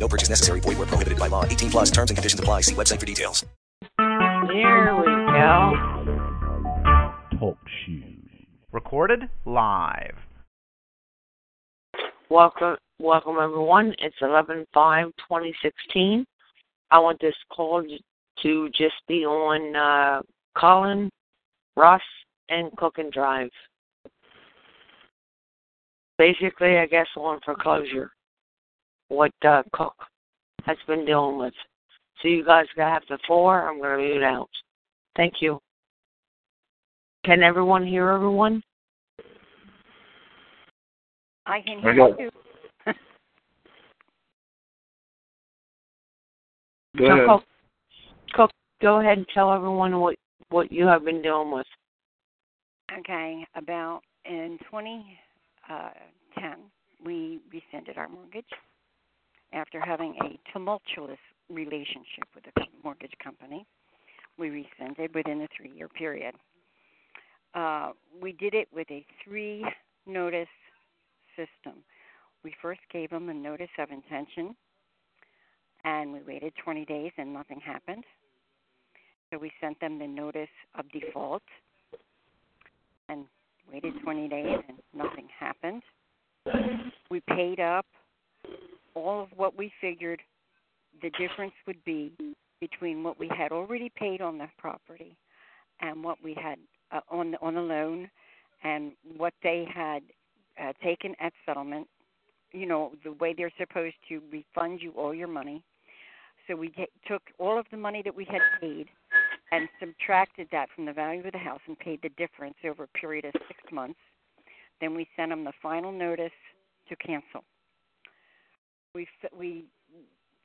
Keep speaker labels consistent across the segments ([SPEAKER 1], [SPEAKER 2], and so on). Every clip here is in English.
[SPEAKER 1] No purchase necessary. Void where prohibited by law. 18 plus terms and conditions apply. See website for details.
[SPEAKER 2] Here we go.
[SPEAKER 3] Talk shoes. Recorded live.
[SPEAKER 2] Welcome, welcome everyone. It's eleven five twenty sixteen. I want this call to just be on uh, Colin, Russ, and Cook and Drive. Basically, I guess on foreclosure. What uh, Cook has been dealing with. So you guys gotta have the four. I'm gonna mute out. Thank you. Can everyone hear everyone?
[SPEAKER 4] I can
[SPEAKER 5] I
[SPEAKER 4] hear
[SPEAKER 5] got-
[SPEAKER 4] you.
[SPEAKER 5] Go
[SPEAKER 2] So
[SPEAKER 5] ahead.
[SPEAKER 2] Cook, Cook, go ahead and tell everyone what what you have been dealing with.
[SPEAKER 4] Okay, about in 2010, we rescinded our mortgage after having a tumultuous relationship with the mortgage company. We rescinded within a three-year period. Uh, we did it with a three-notice system. We first gave them a notice of intention, and we waited 20 days, and nothing happened. So we sent them the notice of default and waited 20 days and nothing happened. We paid up all of what we figured the difference would be between what we had already paid on the property and what we had uh, on on the loan and what they had uh, taken at settlement. You know the way they're supposed to refund you all your money. So we t- took all of the money that we had paid and subtracted that from the value of the house and paid the difference over a period of six months. Then we sent them the final notice to cancel. We we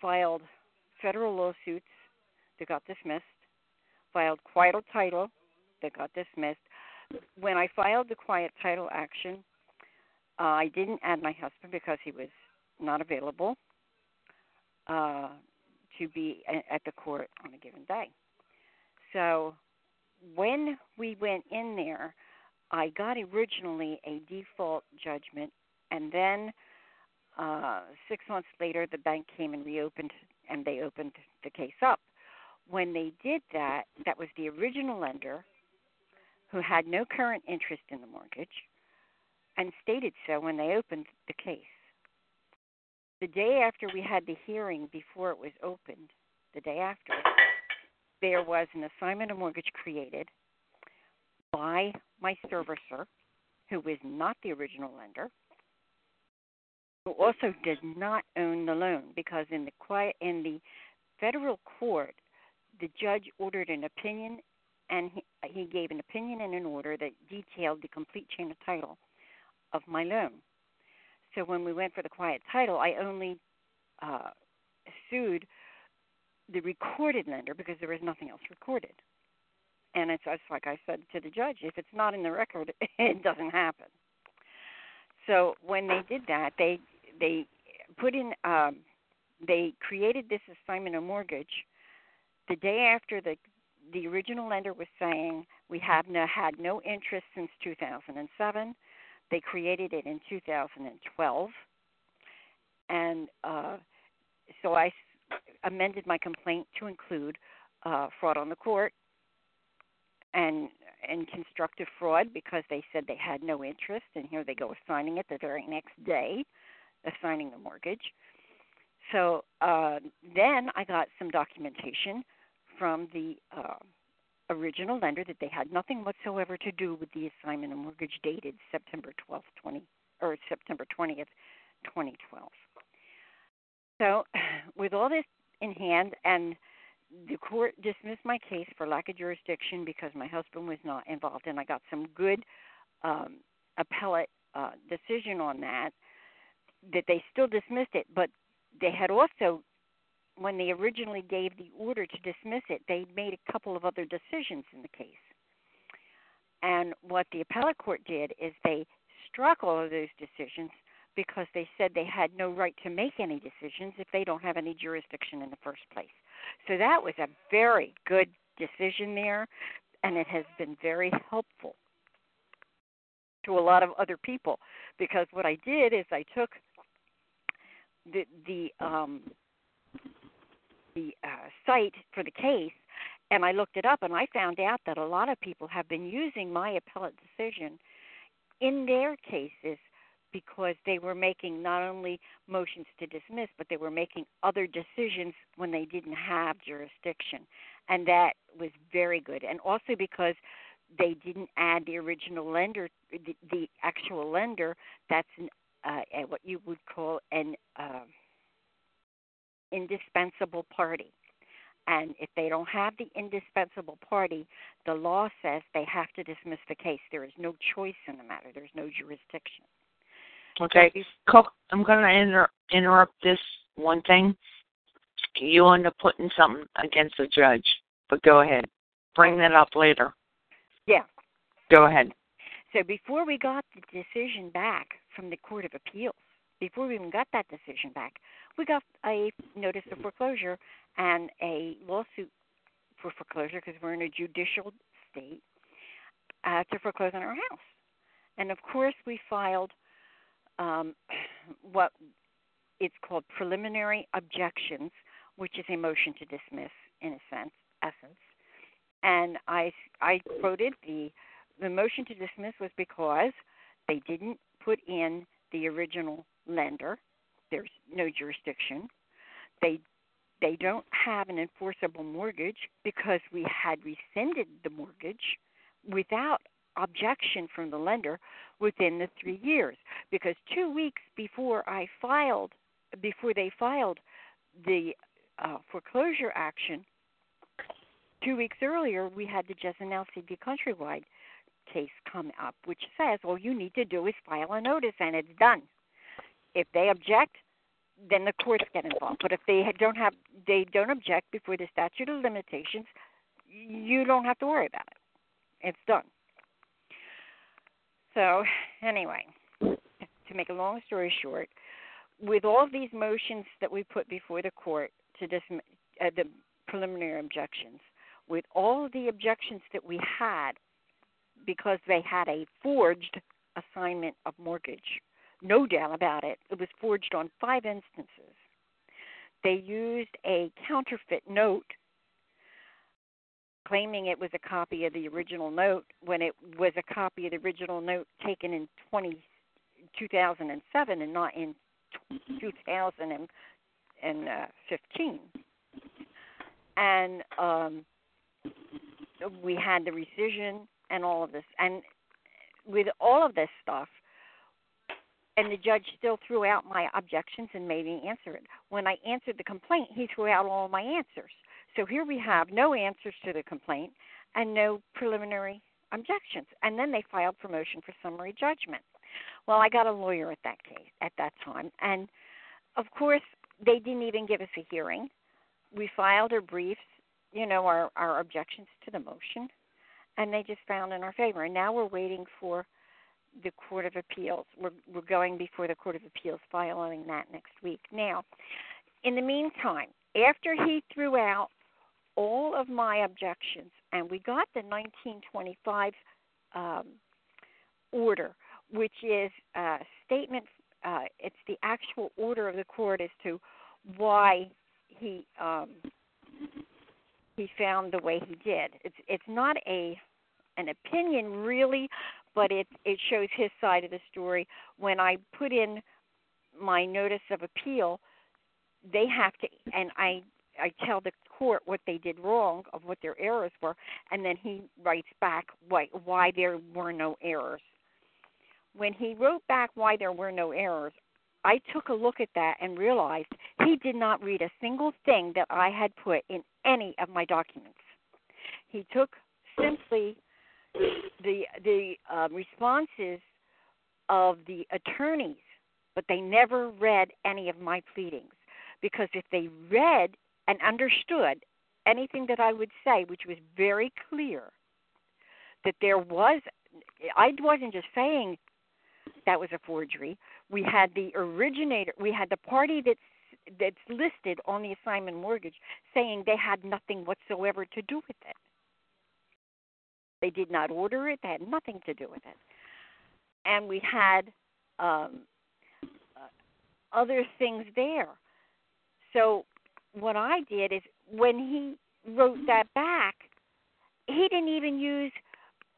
[SPEAKER 4] filed federal lawsuits that got dismissed. Filed quiet title that got dismissed. When I filed the quiet title action, uh, I didn't add my husband because he was not available uh, to be a- at the court on a given day. So when we went in there, I got originally a default judgment, and then uh, six months later, the bank came and reopened, and they opened the case up. When they did that, that was the original lender who had no current interest in the mortgage and stated so when they opened the case. The day after we had the hearing before it was opened, the day after, there was an assignment of mortgage created by my servicer, who was not the original lender, who also did not own the loan because in the quiet in the federal court, the judge ordered an opinion and he, he gave an opinion and an order that detailed the complete chain of title of my loan. So when we went for the quiet title, I only uh, sued the recorded lender because there was nothing else recorded. And it's just like I said to the judge, if it's not in the record, it doesn't happen. So when they did that, they they put in um, they created this assignment of mortgage. The day after the the original lender was saying we have no, had no interest since 2007. They created it in 2012, and uh, so I amended my complaint to include uh, fraud on the court and and constructive fraud because they said they had no interest, and here they go assigning it the very next day, assigning the mortgage. So uh, then I got some documentation from the uh, original lender that they had nothing whatsoever to do with the assignment of mortgage dated September 12th, 20 or September 20th, 2012. So, with all this in hand, and the court dismissed my case for lack of jurisdiction because my husband was not involved, and I got some good um, appellate uh, decision on that. That they still dismissed it, but they had also when they originally gave the order to dismiss it, they made a couple of other decisions in the case. And what the appellate court did is they struck all of those decisions because they said they had no right to make any decisions if they don't have any jurisdiction in the first place. So that was a very good decision there, and it has been very helpful to a lot of other people because what I did is I took the the um, the uh, cite for the case and I looked it up and I found out that a lot of people have been using my appellate decision in their cases because they were making not only motions to dismiss, but they were making other decisions when they didn't have jurisdiction. And that was very good. And also because they didn't add the original lender, the, the actual lender, that's an, uh, what you would call an uh, indispensable party. And if they don't have the indispensable party, the law says they have to dismiss the case. There is no choice in the matter. There's no jurisdiction.
[SPEAKER 2] Okay, Cook, I'm going to inter- interrupt this one thing. You end up putting something against the judge, but go ahead. Bring that up later.
[SPEAKER 4] Yeah.
[SPEAKER 2] Go ahead.
[SPEAKER 4] So before we got the decision back from the Court of Appeals, before we even got that decision back, we got a notice of foreclosure and a lawsuit for foreclosure because we're in a judicial state uh, to foreclose on our house. And of course, we filed um, what it's called preliminary objections, which is a motion to dismiss in a sense, essence. And I I quoted the the motion to dismiss was because they didn't put in the original lender. There's no jurisdiction. They they don't have an enforceable mortgage because we had rescinded the mortgage without objection from the lender within the three years. Because two weeks before I filed, before they filed the uh, foreclosure action, two weeks earlier we had the Jesinoski v. Countrywide case come up, which says all you need to do is file a notice and it's done. If they object, then the courts get involved. But if they don't have, they don't object before the statute of limitations, you don't have to worry about it. It's done. So anyway, to make a long story short, with all these motions that we put before the court to dismiss uh, the preliminary objections, with all the objections that we had because they had a forged assignment of mortgage. No doubt about it. It was forged on five instances. They used a counterfeit note claiming it was a copy of the original note when it was a copy of the original note taken in 20, 2007 and not in 2015. And um, we had the rescission and all of this. And with all of this stuff, and the judge still threw out my objections and made me answer it. When I answered the complaint, he threw out all my answers. So here we have no answers to the complaint and no preliminary objections. And then they filed for motion for summary judgment. Well, I got a lawyer at that case at that time, and of course they didn't even give us a hearing. We filed our briefs, you know, our our objections to the motion, and they just found in our favor. And now we're waiting for the Court of Appeals. We're we're going before the Court of Appeals, filing that next week. Now, in the meantime, after he threw out all of my objections, and we got the 1925 um, order, which is a statement. Uh, it's the actual order of the court as to why he um, he found the way he did. It's it's not a an opinion really, but it it shows his side of the story. When I put in my notice of appeal, they have to, and I I tell the court what they did wrong of what their errors were, and then he writes back why why there were no errors. When he wrote back why there were no errors, I took a look at that and realized he did not read a single thing that I had put in any of my documents. He took simply the the uh, responses of the attorneys, but they never read any of my pleadings because if they read and understood anything that I would say, which was very clear that there was, I wasn't just saying that was a forgery. We had the originator, we had the party that's that's listed on the assignment mortgage saying they had nothing whatsoever to do with it. They did not order it. They had nothing to do with it. And we had um, uh, other things there. So what I did is when he wrote that back, he didn't even use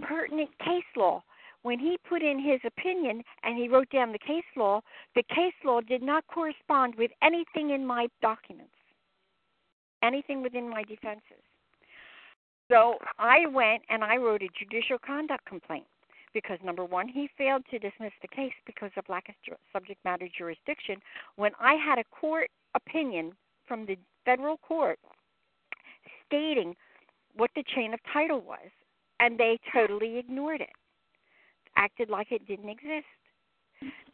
[SPEAKER 4] pertinent case law. When he put in his opinion and he wrote down the case law, the case law did not correspond with anything in my documents, anything within my defenses. So I went and I wrote a judicial conduct complaint because number one, he failed to dismiss the case because of lack of subject matter jurisdiction. When I had a court opinion from the federal court stating what the chain of title was, and they totally ignored it, acted like it didn't exist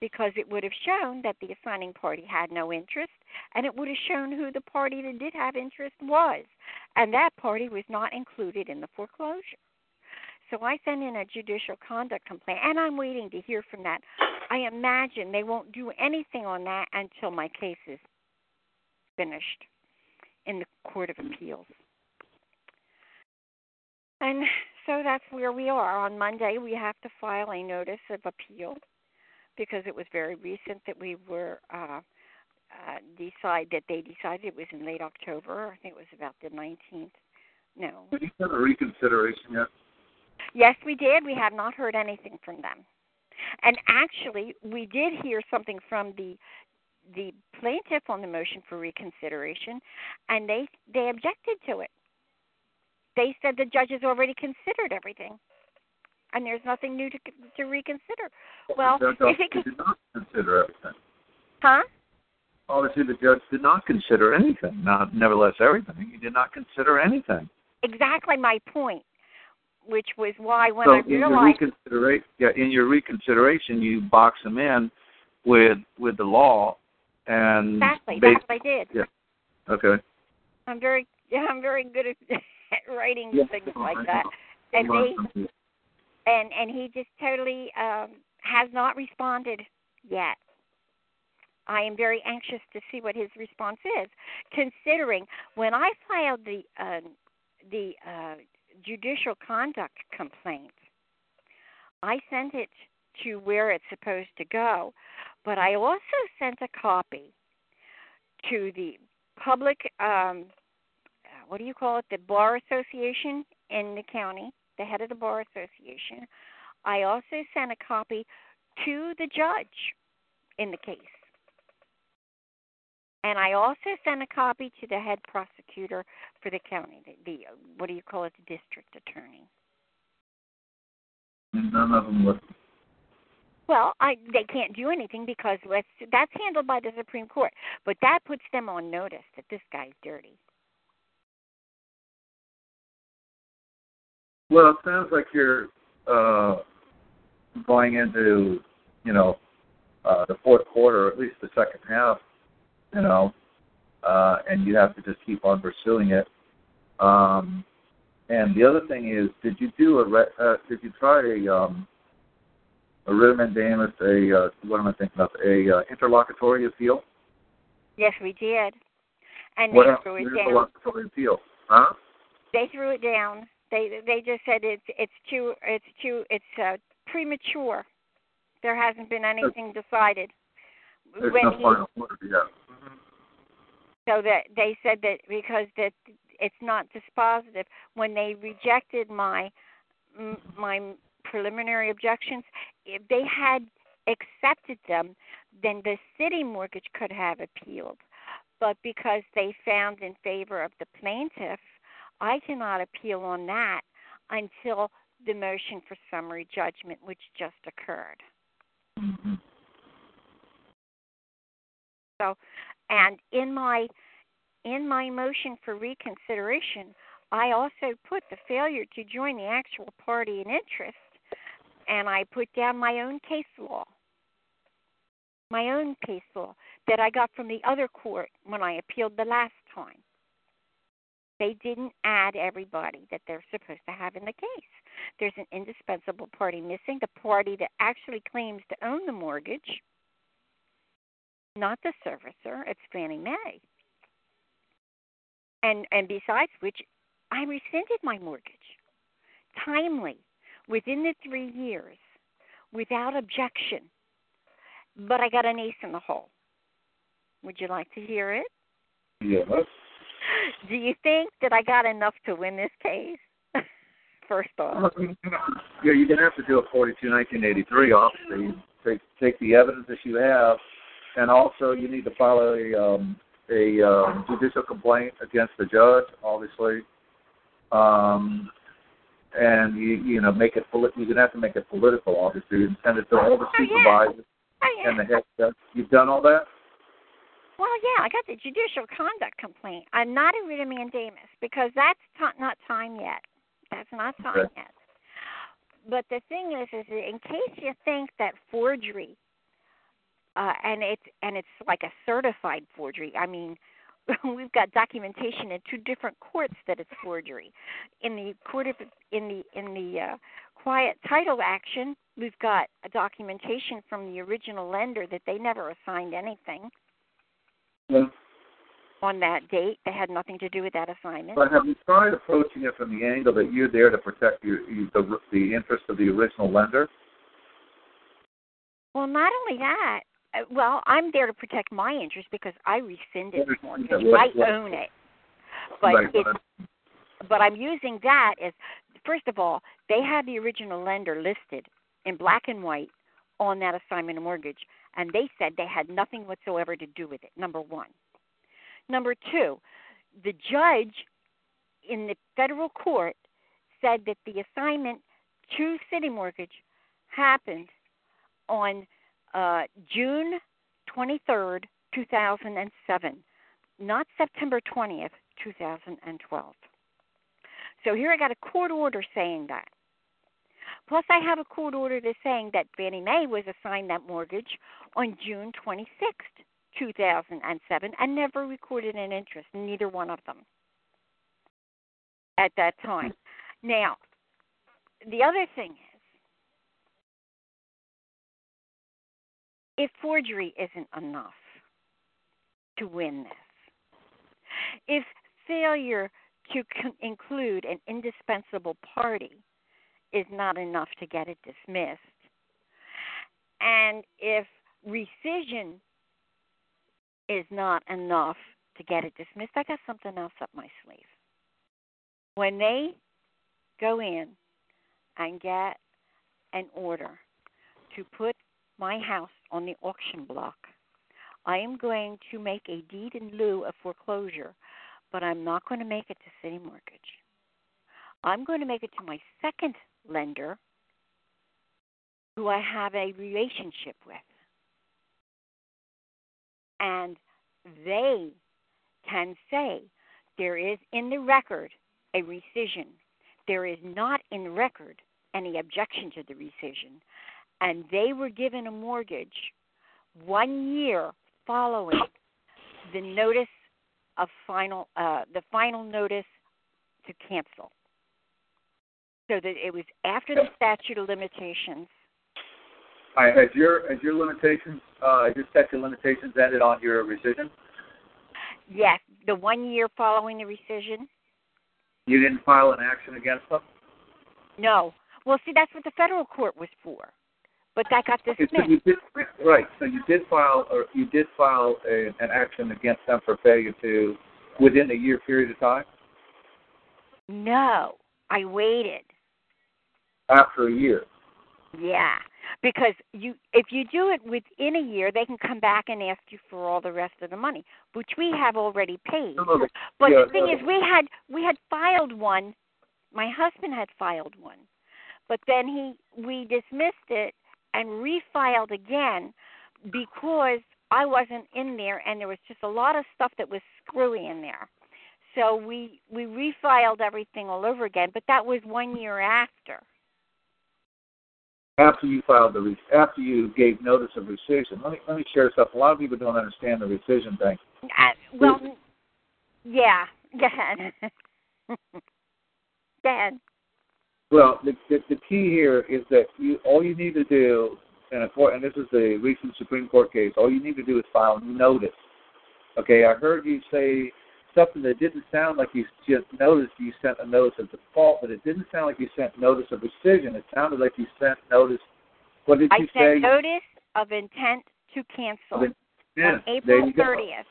[SPEAKER 4] because it would have shown that the assigning party had no interest and it would have shown who the party that did have interest was. And that party was not included in the foreclosure. So i sent in a judicial conduct complaint and i'm waiting to hear from that. I imagine they won't do anything on that until my case is finished in the court of appeals. And so that's where we are on monday we have to file a notice of appeal because it was very recent that we were uh, uh, decide that they decided it was in late October. I think it was about the 19th. No.
[SPEAKER 5] Did you have a reconsideration yet?
[SPEAKER 4] Yes, we did. We have not heard anything from them. And actually, we did hear something from the the plaintiff on the motion for reconsideration, and they they objected to it. They said the judges already considered everything and there's nothing new to to reconsider. Well,
[SPEAKER 5] the
[SPEAKER 4] if it
[SPEAKER 5] did not consider everything.
[SPEAKER 4] Huh?
[SPEAKER 5] Obviously, the judge did not consider anything. Not, nevertheless, everything. He did not consider anything.
[SPEAKER 4] Exactly my point, which was why when
[SPEAKER 5] so
[SPEAKER 4] I
[SPEAKER 5] in your
[SPEAKER 4] realized,
[SPEAKER 5] reconsideration, yeah, in your reconsideration, you box them in with with the law, and
[SPEAKER 4] exactly that's what I did.
[SPEAKER 5] Yeah. Okay.
[SPEAKER 4] I'm very, yeah, I'm very good at writing
[SPEAKER 5] Yeah.
[SPEAKER 4] things like that, and they and and he just totally um, has not responded yet. I am very anxious to see what his response is, considering when I filed the uh, the uh, judicial conduct complaint, I sent it to where it's supposed to go, but I also sent a copy to the public. Um, what do you call it? The bar association in the county the head of the Bar Association. I also sent a copy to the judge in the case. And I also sent a copy to the head prosecutor for the county, the, the what do you call it, the district attorney.
[SPEAKER 5] None of them listened.
[SPEAKER 4] Well, I they can't do anything because let's, that's handled by the Supreme Court. But that puts them on notice that this guy's dirty.
[SPEAKER 5] Well, it sounds like you're uh, going into, you know, uh, the fourth quarter, or at least the second half, you know, uh, and you have to just keep on pursuing it. Um, and the other thing is, did you do a re- uh, did you try a um, a writ of mandamus, a uh, what am I thinking of, a uh, interlocutory appeal?
[SPEAKER 4] Yes, we did. And
[SPEAKER 5] what
[SPEAKER 4] they
[SPEAKER 5] else?
[SPEAKER 4] threw it down.
[SPEAKER 5] Interlocutory appeal, huh?
[SPEAKER 4] They threw it down. They they just said it's it's too it's too it's uh, premature. There hasn't been anything decided.
[SPEAKER 5] There's
[SPEAKER 4] When
[SPEAKER 5] no
[SPEAKER 4] he-
[SPEAKER 5] final order yet.
[SPEAKER 4] so that they said that because that it's not dispositive when they rejected my m- my preliminary objections if they had accepted them then the CitiMortgage could have appealed but because they found in favor of the plaintiff i cannot appeal on that until the motion for summary judgment which just occurred
[SPEAKER 5] Mhm.
[SPEAKER 4] So, and in my in my motion for reconsideration, I also put the failure to join the actual party in interest, and I put down my own case law, my own case law that I got from the other court when I appealed the last time. They didn't add everybody that they're supposed to have in the case. There's an indispensable party missing, the party that actually claims to own the mortgage, not the servicer. It's Fannie Mae. And and besides which, I rescinded my mortgage timely within the three years without objection. But I got an ace in the hole. Would you like to hear it?
[SPEAKER 5] Yes.
[SPEAKER 4] Do you think that I got enough to win this case? First off.
[SPEAKER 5] Yeah, you're gonna have to do a 42 1983. Obviously, take take the evidence that you have, and also you need to file a um, a um, judicial complaint against the judge. Obviously, um, and you you know make it polit- you're gonna have to make it political. Obviously, and send it to all the
[SPEAKER 4] Oh, yeah.
[SPEAKER 5] supervisors
[SPEAKER 4] Oh, yeah.
[SPEAKER 5] and the head. judge. You've done all that.
[SPEAKER 4] Well, yeah, I got the judicial conduct complaint. I'm not a writ mandamus because that's t- not time yet. That's not time
[SPEAKER 5] Okay.
[SPEAKER 4] yet. But the thing is, is in case you think that forgery, uh, and it's and it's like a certified forgery. I mean, we've got documentation in two different courts that it's forgery. In the court of in the in the uh, quiet title action, we've got a documentation from the original lender that they never assigned anything
[SPEAKER 5] Yeah.
[SPEAKER 4] on that date. They had nothing to do with that assignment.
[SPEAKER 5] But have you tried approaching it from the angle that you're there to protect your, you, the the interest of the original lender?
[SPEAKER 4] Well, not only that, uh, well, I'm there to protect my interest because I rescinded the mortgage. I own it. But
[SPEAKER 5] Right,
[SPEAKER 4] it's
[SPEAKER 5] but-
[SPEAKER 4] but I'm using that as first of all, they had the original lender listed in black and white on that assignment of mortgage, and they said they had nothing whatsoever to do with it. Number one. Number two, the judge in the federal court said that the assignment to CitiMortgage happened on uh, June 23rd, 2007, not September 20th, 2012. So here I got a court order saying that. Plus, I have a court order that's saying that Fannie Mae was assigned that mortgage on June 26th, 2007, and never recorded an interest, neither one of them at that time. Now, the other thing is, if forgery isn't enough to win this, if failure to con- include an indispensable party is not enough to get it dismissed, and if rescission is not enough to get it dismissed, I got something else up my sleeve. When they go in and get an order to put my house on the auction block, I am going to make a deed in lieu of foreclosure, but I'm not going to make it to CitiMortgage. I'm going to make it to my second lender who I have a relationship with. And they can say there is in the record a rescission. There is not in the record any objection to the rescission. And they were given a mortgage one year following the notice of final uh, the final notice to cancel. So that it was after the statute of limitations.
[SPEAKER 5] All right, has your has your limitations uh, your statute of limitations ended on your rescission?
[SPEAKER 4] Yes, the one year following the rescission.
[SPEAKER 5] You didn't file an action against them.
[SPEAKER 4] No. Well, see, that's what the federal court was for, but that got
[SPEAKER 5] Okay, so
[SPEAKER 4] dismissed.
[SPEAKER 5] you did right. So you did file or you did file a, an action against them for failure to within a year period of time.
[SPEAKER 4] No, I waited.
[SPEAKER 5] After a year.
[SPEAKER 4] Yeah, because you if you do it within a year, they can come back and ask you for all the rest of the money, which we have already paid. But
[SPEAKER 5] Yeah,
[SPEAKER 4] the thing
[SPEAKER 5] no.
[SPEAKER 4] is, we had we had filed one. My husband had filed one, but then he we dismissed it and refiled again because I wasn't in there, and there was just a lot of stuff that was screwy in there. So we we refiled everything all over again, but that was one year after.
[SPEAKER 5] After you filed the re- after you gave notice of rescission. Let me let me share something. A lot of people don't understand the rescission thing.
[SPEAKER 4] Uh, well, yeah, yeah. Dad.
[SPEAKER 5] Well, the, the the key here is that you all you need to do, and, accord- and this is a recent Supreme Court case. All you need to do is file notice. Okay, I heard you say something that didn't sound like you just noticed you sent a notice of default, but it didn't sound like you sent notice of rescission. It sounded like you sent notice. What did
[SPEAKER 4] I
[SPEAKER 5] you
[SPEAKER 4] sent notice of intent to cancel
[SPEAKER 5] Yeah,
[SPEAKER 4] on April 30th.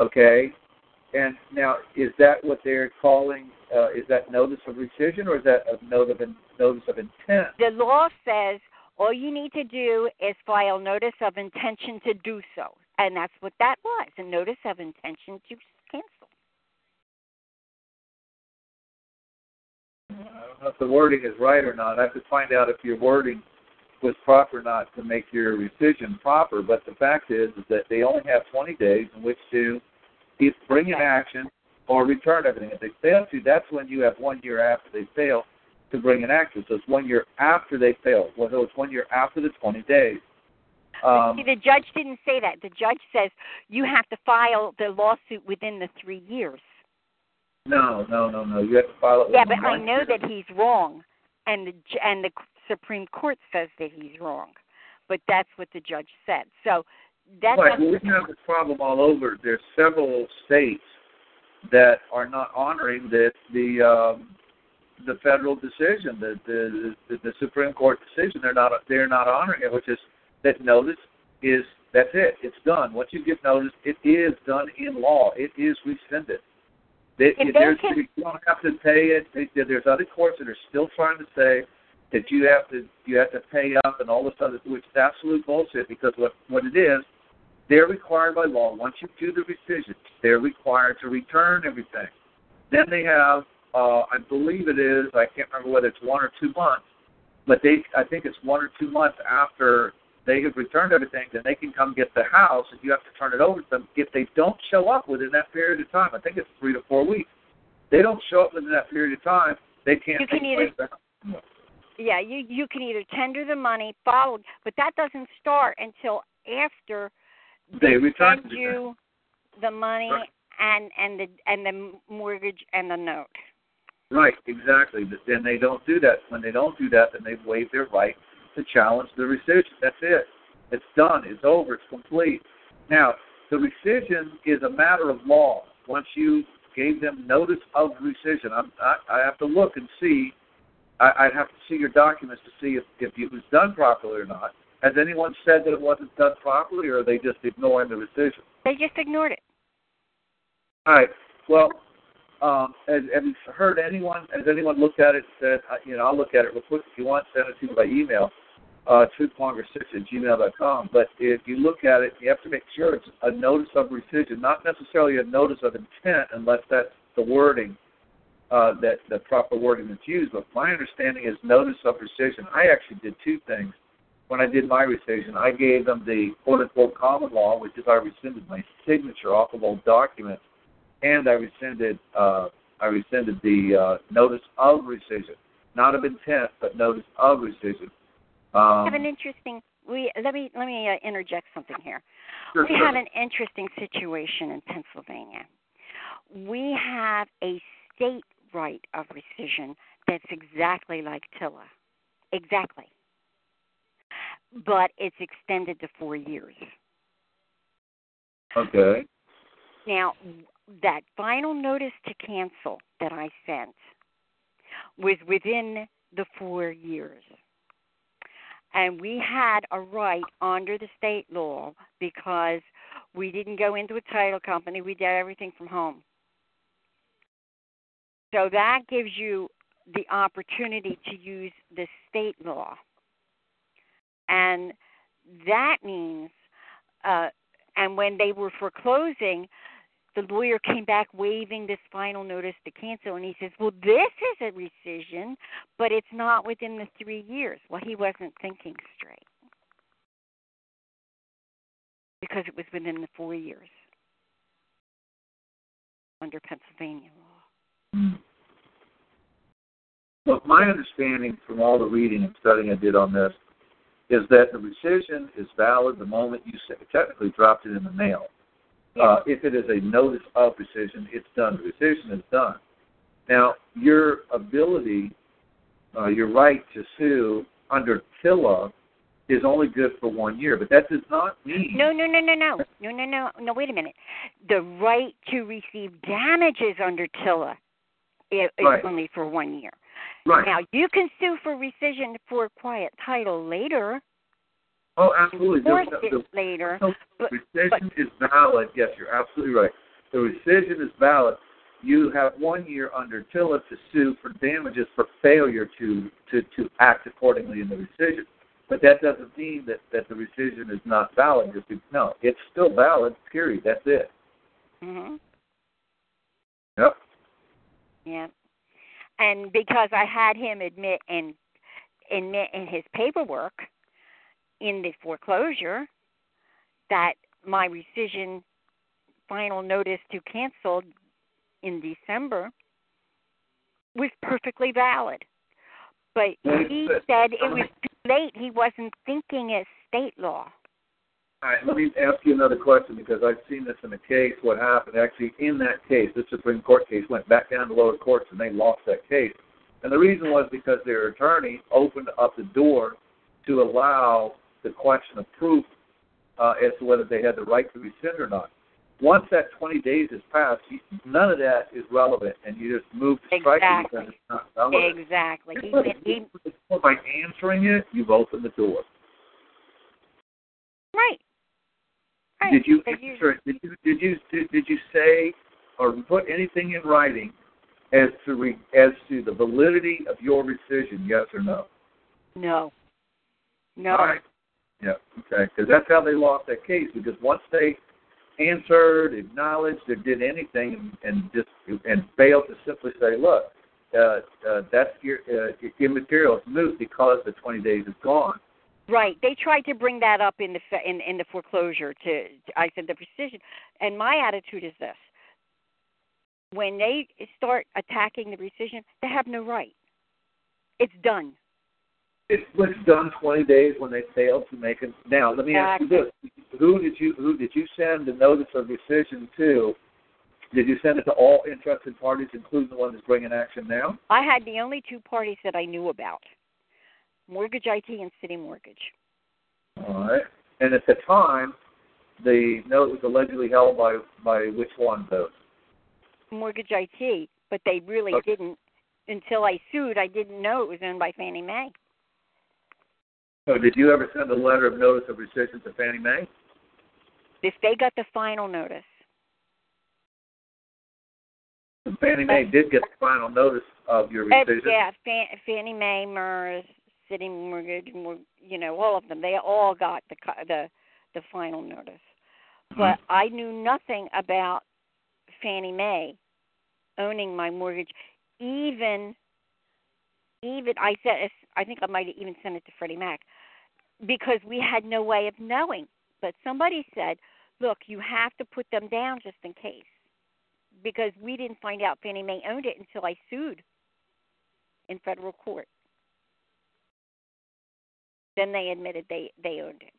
[SPEAKER 5] Okay. And now, is that what they're calling? Uh, is that notice of rescission, or is that a notice of in, notice of intent?
[SPEAKER 4] The law says all you need to do is file notice of intention to do so, and that's what that was a notice of intention to cancel.
[SPEAKER 5] I don't know if the wording is right or not. I have to find out if your wording was proper or not to make your rescission proper. But the fact is, is that they only have 20 days in which to either bring an action or return everything. If they fail to, that's when you have one year after they fail to bring an action. So it's one year after they fail. Well, it's one year after the 20 days. Um,
[SPEAKER 4] See, the judge didn't say that. The judge says you have to file the lawsuit within the three years.
[SPEAKER 5] no, no, no, no. You have to file it.
[SPEAKER 4] Yeah, but I know
[SPEAKER 5] year.
[SPEAKER 4] that he's wrong, and the j- and the Supreme Court says that he's wrong, but that's what the judge said. So that's
[SPEAKER 5] Right. Well, we have this problem all over. There's several states that are not honoring the the um, the federal decision, the, the the the Supreme Court decision. They're not they're not honoring it, which is that notice is that's it. It's done. Once you give notice, it is done in law. It is rescinded. They,
[SPEAKER 4] If they
[SPEAKER 5] there's,
[SPEAKER 4] can-
[SPEAKER 5] you don't have to pay it. They, there's other courts that are still trying to say that you have to you have to pay up and all this other, which is absolute bullshit. Because what what it is, they're required by law. Once you do the rescission, they're required to return everything. Then they have, uh, I believe it is, I can't remember whether it's one or two months, but they, I think it's one or two months after they have returned everything, then they can come get the house, and you have to turn it over to them. If they don't show up within that period of time, I think it's three to four weeks. They don't show up within that period of time, they can't
[SPEAKER 4] You can
[SPEAKER 5] take
[SPEAKER 4] either-
[SPEAKER 5] back.
[SPEAKER 4] yeah. You you can either tender the money, followed, but that doesn't start until after
[SPEAKER 5] They return
[SPEAKER 4] send you the money
[SPEAKER 5] Right.
[SPEAKER 4] and and the and the mortgage and the note.
[SPEAKER 5] Right, exactly. But then they don't do that. When they don't do that, then they've waived their right to challenge the rescission. That's it. It's done. It's over. It's complete. Now, the rescission is a matter of law. Once you gave them notice of rescission, I'm, I, I have to look and see. I, I'd have to see your documents to see if, if it was done properly or not. Has anyone said that it wasn't done properly, or are they just ignoring the rescission?
[SPEAKER 4] They just ignored it.
[SPEAKER 5] All right. Well, um, has, have you heard anyone? Has anyone looked at it? and Said, uh, you know, I'll look at it real quick. If you want, send it to me by email, uh, truthmonger6 at gmail.com. But if you look at it, you have to make sure it's a notice of rescission, not necessarily a notice of intent, unless that's the wording, uh, that the proper wording that's used. But my understanding is notice of rescission. I actually did two things when I did my rescission. I gave them the quote unquote common law, which is I rescinded my signature off of old documents and I rescinded uh, I rescinded the uh, notice of rescission, not of intent, but notice of rescission. Um,
[SPEAKER 4] have an interesting. We let me let me uh, interject something here.
[SPEAKER 5] sure,
[SPEAKER 4] we
[SPEAKER 5] sure.
[SPEAKER 4] have an interesting situation in Pennsylvania. We have a state right of rescission that's exactly like TILA. Exactly. But it's extended to four years.
[SPEAKER 5] okay.
[SPEAKER 4] Now, that final notice to cancel that I sent was within the four years. And we had a right under the state law because we didn't go into a title company, we did everything from home. So that gives you the opportunity to use the state law. And that means, uh, and when they were foreclosing, the lawyer came back waiving this final notice to cancel, and he says, "Well, this is a rescission, but it's not within the three years." Well, he wasn't thinking straight because it was within the four years under Pennsylvania law. Hmm.
[SPEAKER 5] Look, my understanding from all the reading and studying I did on this is that the rescission is valid the moment you technically dropped it in the mail. Uh, if it is a notice of rescission, it's done. The rescission is done. Now, your ability, uh, your right to sue under TILA is only good for one year, but that does not mean.
[SPEAKER 4] No, no, no, no, no, no, no, no, no. Wait a minute. The right to receive damages under TILA is,
[SPEAKER 5] Right.
[SPEAKER 4] only for one year.
[SPEAKER 5] Right.
[SPEAKER 4] Now you can sue for rescission for quiet title later,
[SPEAKER 5] oh, absolutely. The-
[SPEAKER 4] enforce
[SPEAKER 5] the-
[SPEAKER 4] later.
[SPEAKER 5] the
[SPEAKER 4] but-
[SPEAKER 5] rescission is valid. Yes, you're absolutely right. The rescission is valid. You have one year under TILA to sue for damages for failure to, to, to act accordingly in the rescission. But that doesn't mean that, that the rescission is not valid. Just No, it's still valid, period. That's it.
[SPEAKER 4] hmm
[SPEAKER 5] Yep.
[SPEAKER 4] Yeah. And because I had him admit and admit in his paperwork in the foreclosure that my rescission final notice to cancel in December was perfectly valid. But he said it was too late. He wasn't thinking as state law.
[SPEAKER 5] All right, let me ask you another question because I've seen this in a case. What happened actually in that case, the Supreme Court case went back down to lower courts and they lost that case. And the reason was because their attorney opened up the door to allow the question of proof uh, as to whether they had the right to rescind or not. Once that 20 days has passed, none of that is relevant, and you just move to strike it
[SPEAKER 4] Exactly.
[SPEAKER 5] because it's not relevant.
[SPEAKER 4] Exactly. He, he,
[SPEAKER 5] By answering it, you've opened the door.
[SPEAKER 4] right. Right.
[SPEAKER 5] Did you answer? Did you did you did, did you say or put anything in writing as to re, as to the validity of your rescission? Yes or no?
[SPEAKER 4] No. No.
[SPEAKER 5] All right. Yeah. Okay. Because that's how they lost that case. Because once they answered, acknowledged, or did anything, and, just and failed to simply say, "Look, uh, uh, that's your, uh, immaterial. It's moot because the 20 days is gone."
[SPEAKER 4] Right. They tried to bring that up in the in in the foreclosure. To I said the precision, and my attitude is this: when they start attacking the rescission, they have no right. It's done.
[SPEAKER 5] It was done 20 days when they failed to make it. Now, let me ask you this: Who did you who did you send the notice of decision to? Did you send it to all interested parties, including the one that's bringing action now?
[SPEAKER 4] I had the only two parties that I knew about: MortgageIT and CitiMortgage.
[SPEAKER 5] All right. And at the time, the note was allegedly held by by which one those?
[SPEAKER 4] MortgageIT, but they really
[SPEAKER 5] Okay.
[SPEAKER 4] didn't until I sued. I didn't know it was owned by Fannie Mae.
[SPEAKER 5] So, did you ever send a letter of notice of rescission to Fannie Mae?
[SPEAKER 4] If they got the final notice,
[SPEAKER 5] And Fannie Mae did get the final notice of your
[SPEAKER 4] Uh,
[SPEAKER 5] rescission.
[SPEAKER 4] yeah, Fan- Fannie Mae, MERS, CitiMortgage, you know, all of them. They all got the the the final notice. But I knew nothing about Fannie Mae owning my mortgage. Even, even I said I think I might have even sent it to Freddie Mac because we had no way of knowing. But somebody said, "Look, you have to put them down just in case." Because we didn't find out Fannie Mae owned it until I sued in federal court. Then they admitted they they owned it.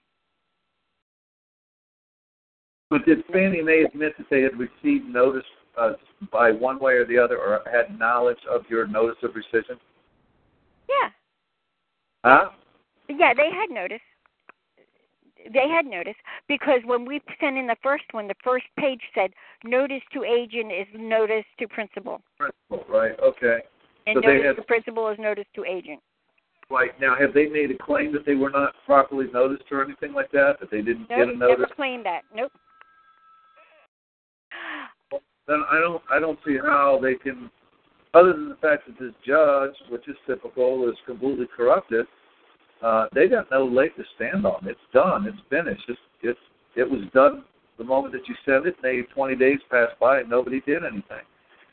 [SPEAKER 5] But did Fannie Mae admit that they had received notice uh, by one way or the other, or had knowledge of your notice of rescission?
[SPEAKER 4] Yeah,
[SPEAKER 5] Huh?
[SPEAKER 4] yeah, they had notice. They had notice because when we sent in the first one, the first page said notice to agent is notice to principal,
[SPEAKER 5] Principal, right? Okay.
[SPEAKER 4] and
[SPEAKER 5] So they
[SPEAKER 4] notice
[SPEAKER 5] had-
[SPEAKER 4] to principal is notice to agent.
[SPEAKER 5] Right now, have they made a claim that they were not properly noticed or anything like that? That they didn't get a
[SPEAKER 4] notice? never claimed that. Nope.
[SPEAKER 5] Then I don't, I don't see how they can, other than the fact that this judge, which is typical, is completely corrupted. Uh, they got no leg to stand on. It's done. It's finished. It's, it's, it was done the moment that you sent it. They 20 days passed by and nobody did anything.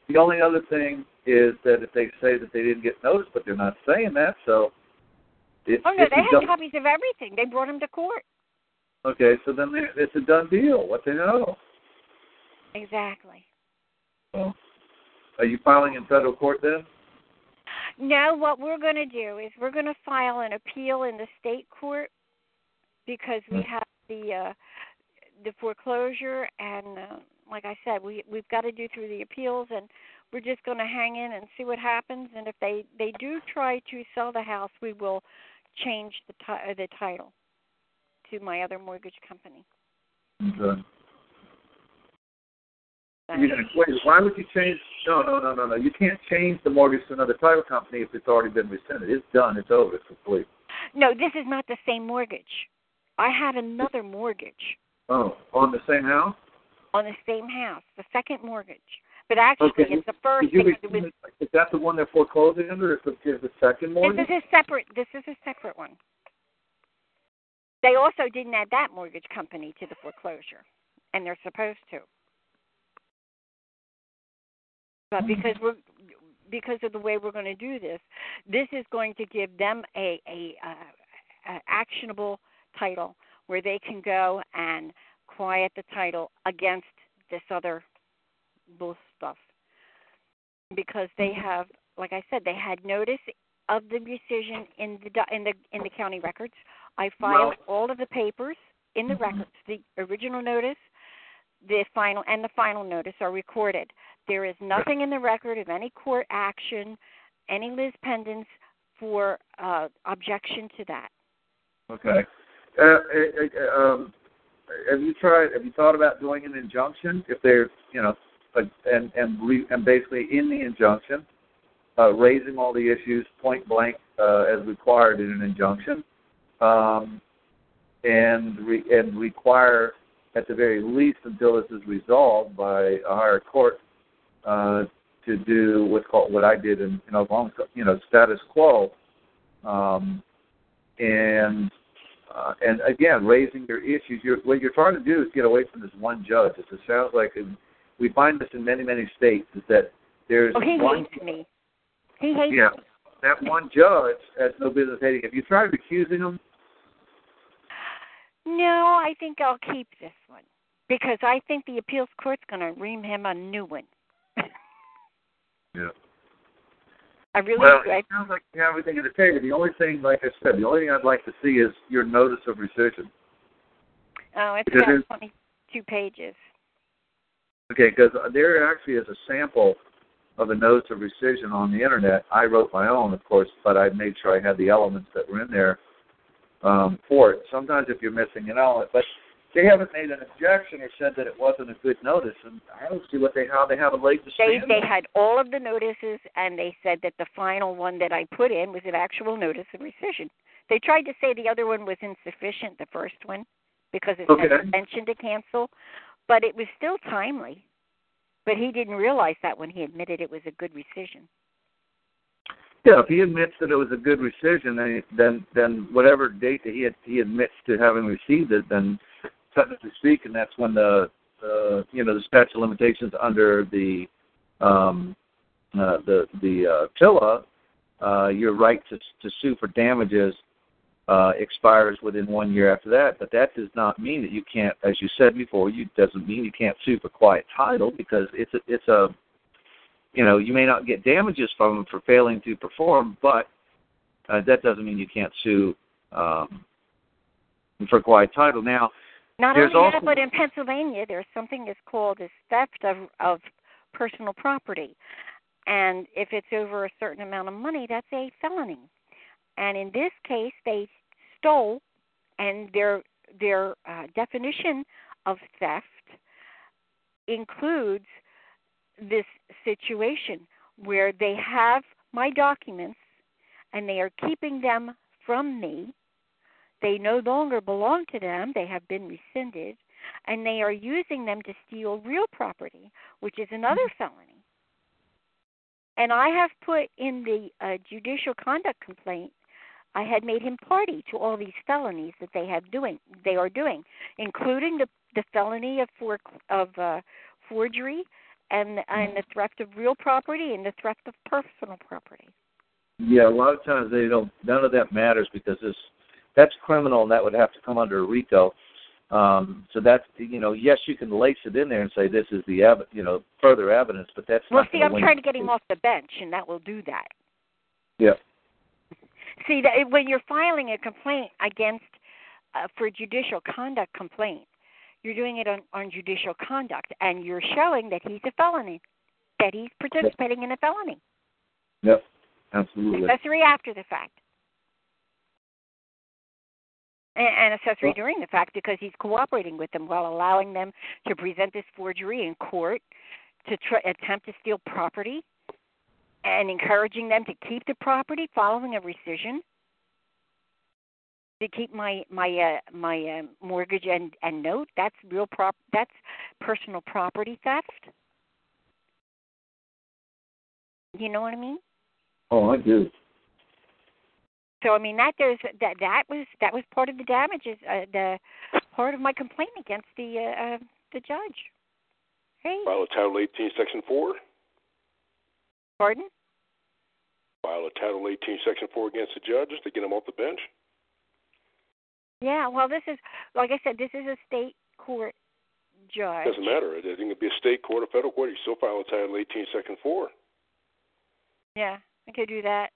[SPEAKER 5] The only other thing is that if they say that they didn't get notice, but they're not saying that, so it's,
[SPEAKER 4] Oh no, they had
[SPEAKER 5] done-
[SPEAKER 4] copies of everything. They brought him to court.
[SPEAKER 5] Okay, so then it's a done deal. What the hell?
[SPEAKER 4] Exactly.
[SPEAKER 5] Well, are you filing in federal court then?
[SPEAKER 4] No, what we're going to do is we're going to file an appeal in the state court because we
[SPEAKER 5] Hmm.
[SPEAKER 4] have the uh the foreclosure and uh, like I said, we we've got to do through the appeals and we're just going to hang in and see what happens. And if they they do try to sell the house, we will change the ti- uh, the title to my other mortgage company.
[SPEAKER 5] Okay. You wait, why would you change? No, no, no, no, no. You can't change the mortgage to another title company if it's already been rescinded. It's done. It's over. It's complete.
[SPEAKER 4] No, this is not the same mortgage. I had another mortgage
[SPEAKER 5] Oh, on the same house?
[SPEAKER 4] on the same house, the second mortgage. But actually,
[SPEAKER 5] Okay.
[SPEAKER 4] it's the first
[SPEAKER 5] Did you
[SPEAKER 4] because it was
[SPEAKER 5] it? Is that the one they're foreclosing under? Is the, is the second mortgage?
[SPEAKER 4] This is a separate. This is a separate one. They also didn't add that mortgage company to the foreclosure, and they're supposed to. But because we're because of the way we're going to do this, this is going to give them a a, uh, a actionable title where they can go and quiet the title against this other bull stuff because they have like I said, they had notice of the decision in the in the in the county records. I filed all of the papers in the records. The original notice, the final, and the final notice are recorded. There is nothing in the record of any court action, any lis pendens for uh, objection to that.
[SPEAKER 5] Okay. Uh, uh, uh, um, have you tried? Have you thought about doing an injunction if they're, you know, like, and and re, and basically in the injunction, uh, raising all the issues point blank uh, as required in an injunction, um, and re, and require at the very least until this is resolved by a higher court uh, to do what's called what I did in, in Oklahoma, you know, status quo, um, and uh, and again, raising your issues. You're, what you're trying to do is get away from this one judge. It just sounds like it, we find this in many, many states. Is that there's
[SPEAKER 4] Oh, he
[SPEAKER 5] one,
[SPEAKER 4] hates me. He hates
[SPEAKER 5] yeah,
[SPEAKER 4] me.
[SPEAKER 5] that one judge has no business hating. If you tried accusing him,
[SPEAKER 4] No, I think I'll keep this one because I think the appeals court's going to ream him a new one.
[SPEAKER 5] yeah.
[SPEAKER 4] I really
[SPEAKER 5] Well.
[SPEAKER 4] I,
[SPEAKER 5] it sounds like you have everything in the table. The only thing, like I said, the only thing I'd like to see is your notice of rescission.
[SPEAKER 4] oh, it's
[SPEAKER 5] Because
[SPEAKER 4] about 22 pages.
[SPEAKER 5] Okay, because there actually is a sample of a notice of rescission on the internet. I wrote my own, of course, but I made sure I had the elements that were in there um, for it. Sometimes if you're missing an element, but they haven't made an objection or said that it wasn't a good notice, and I don't see what they how they have a leg to
[SPEAKER 4] They
[SPEAKER 5] stand.
[SPEAKER 4] they
[SPEAKER 5] on.
[SPEAKER 4] had all of the notices, and they said that the final one that I put in was an actual notice of rescission. They tried to say the other one was insufficient, the first one, because it
[SPEAKER 5] Okay.
[SPEAKER 4] had mentioned to cancel, but it was still timely. But he didn't realize that when he admitted it was a good rescission.
[SPEAKER 5] Yeah, if he admits that it was a good rescission, then then then whatever date that he had, he admits to having received it, then technically speaking, that's when the uh, you know the statute of limitations under the um, uh, the the uh, TILA, uh, your right to to sue for damages uh, expires within one year after that. But that does not mean that you can't, as you said before, you doesn't mean you can't sue for quiet title because it's a it's a you know, you may not get damages from them for failing to perform, but uh, that doesn't mean you can't sue um, for quiet title. Now,
[SPEAKER 4] Not
[SPEAKER 5] There's
[SPEAKER 4] only
[SPEAKER 5] also-
[SPEAKER 4] that, but in Pennsylvania, there's something that's called as theft of of personal property, and if it's over a certain amount of money, that's a felony. And in this case, they stole, and their their uh, definition of theft includes this situation where they have my documents and they are keeping them from me they no longer belong to them, they have been rescinded, and they are using them to steal real property, which is another felony. And I have put in the uh, judicial conduct complaint, I had made him party to all these felonies that they have doing, they are doing, including the the felony of for, of uh, forgery and and the theft of real property and the theft of personal property.
[SPEAKER 5] yeah, a lot of times they don't. None of that matters because this that's criminal, and that would have to come under RICO. Um, so that's you know, yes, you can lace it in there and say this is the ev- you know further evidence, but that's
[SPEAKER 4] Well, see, I'm
[SPEAKER 5] win
[SPEAKER 4] trying to get him off the bench, and that will do that.
[SPEAKER 5] Yeah.
[SPEAKER 4] See that when you're filing a complaint against uh, for judicial conduct complaint, you're doing it on, on judicial conduct, and you're showing that he's a felony. that he's participating in a felony.
[SPEAKER 5] Yep, absolutely.
[SPEAKER 4] Accessory after the fact. And, and accessory during the fact because he's cooperating with them while allowing them to present this forgery in court to try, attempt to steal property and encouraging them to keep the property following a rescission. To keep my my uh, my uh, mortgage and and note that's real prop that's personal property theft. You know what i mean?
[SPEAKER 5] Oh, I do.
[SPEAKER 4] So i mean that there's that that was that was part of the damages uh, the part of my complaint against the uh, uh the judge hey
[SPEAKER 6] File a Title 18, Section 4.
[SPEAKER 4] pardon
[SPEAKER 6] File a Title 18, Section 4 against the judges to get him off the bench.
[SPEAKER 4] yeah well this is like i said this is a state court judge
[SPEAKER 6] Doesn't matter. It can be a state court or federal court. You still file a Title 18, Section 4.
[SPEAKER 4] yeah i could do that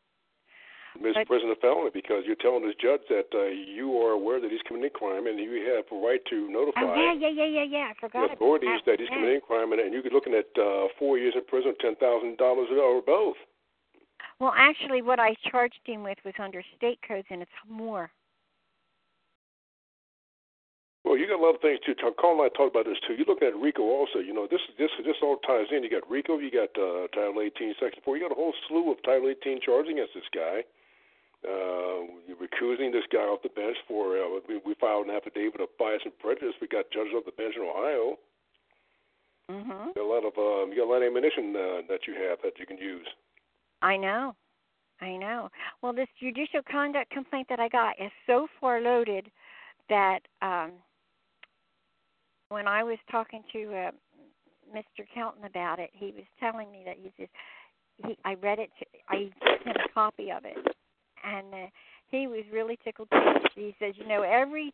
[SPEAKER 6] Mr.
[SPEAKER 4] But-
[SPEAKER 6] President felony because you're telling this judge that uh, you are aware that he's committing crime and you have a right to notify
[SPEAKER 4] oh yeah yeah yeah yeah yeah i
[SPEAKER 6] the
[SPEAKER 4] forgot
[SPEAKER 6] authorities
[SPEAKER 4] about
[SPEAKER 6] that he's
[SPEAKER 4] yeah.
[SPEAKER 6] committing crime and, and you could looking at uh, four years in prison, ten thousand dollars or both.
[SPEAKER 4] Well, actually, what I charged him with was under state codes, and it's more.
[SPEAKER 6] Well, you got a lot of things too. Carl and I talked about this too. You're looking at RICO also. You know, this this this all ties in. You got RICO, you got uh, Title 18, Section 4. You got a whole slew of Title 18 charges against this guy. Uh, you're recusing this guy off the bench for. Uh, we, we filed an affidavit of bias and prejudice. We got judges off the bench in Ohio.
[SPEAKER 4] Mhm.
[SPEAKER 6] You got a lot of um, you got a lot of ammunition uh, that you have that you can use.
[SPEAKER 4] I know. I know. Well, this judicial conduct complaint that I got is so far loaded that um when I was talking to uh, Mr. Kelton about it, he was telling me that he just he I read it to, I sent him a copy of it and uh, he was really tickled. He says, you know, every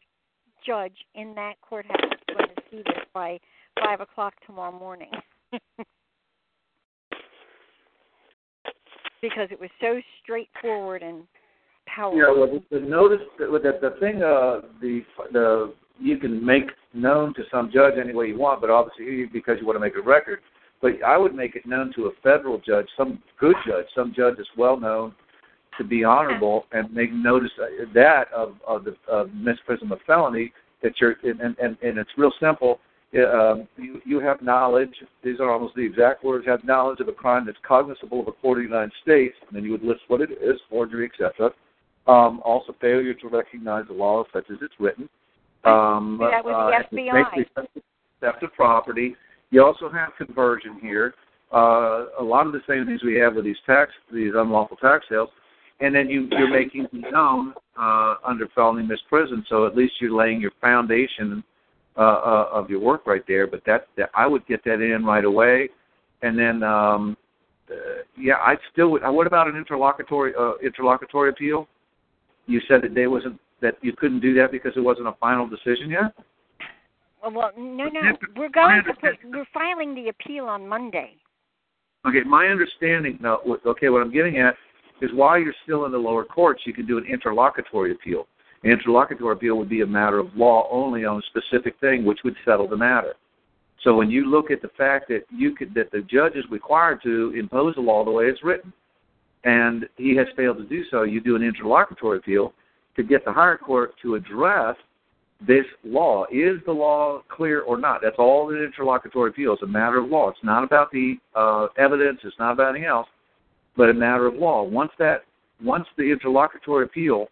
[SPEAKER 4] judge in that courthouse is going to see this by five o'clock tomorrow morning. because it was so straightforward and powerful.
[SPEAKER 5] Yeah, well, the, notice that the, the thing, uh, the the you can make known to some judge any way you want, but obviously because you want to make a record. But I would make it known to a federal judge, some good judge, some judge that's well known to be honorable, and make notice that of of the of misprision of felony that you're and and and it's real simple. Um, you you have knowledge. These are almost the exact words. Have knowledge of a crime that's cognizable of a court of the United States, and then you would list what it is, forgery, etc. Um, also, failure to recognize the law such as it's written. Um,
[SPEAKER 4] That was the
[SPEAKER 5] uh,
[SPEAKER 4] FBI.
[SPEAKER 5] Theft of property. You also have conversion here. Uh, a lot of the same things we have with these tax, these unlawful tax sales, and then you, you're making it known uh, under felony misprision. So at least you're laying your foundation uh, uh, of your work right there. But that, that I would get that in right away, and then um, uh, yeah, I still would. uh, What about an interlocutory uh, interlocutory appeal? You said that they wasn't that you couldn't do that because it wasn't a final decision yet.
[SPEAKER 4] Well, no, no, we're going to put, we're filing the appeal on Monday.
[SPEAKER 5] Okay, my understanding now. what- Okay, what I'm getting at is while you're still in the lower courts, you can do an interlocutory appeal. An interlocutory appeal would be a matter of law only on a specific thing, which would settle the matter. So when you look at the fact that you could that the judge is required to impose the law the way it's written, and he has failed to do so, you do an interlocutory appeal to get the higher court to address this law. Is the law clear or not? That's all the interlocutory appeal is a matter of law. It's not about the uh, evidence. It's not about anything else, but a matter of law. Once that once the interlocutory appeal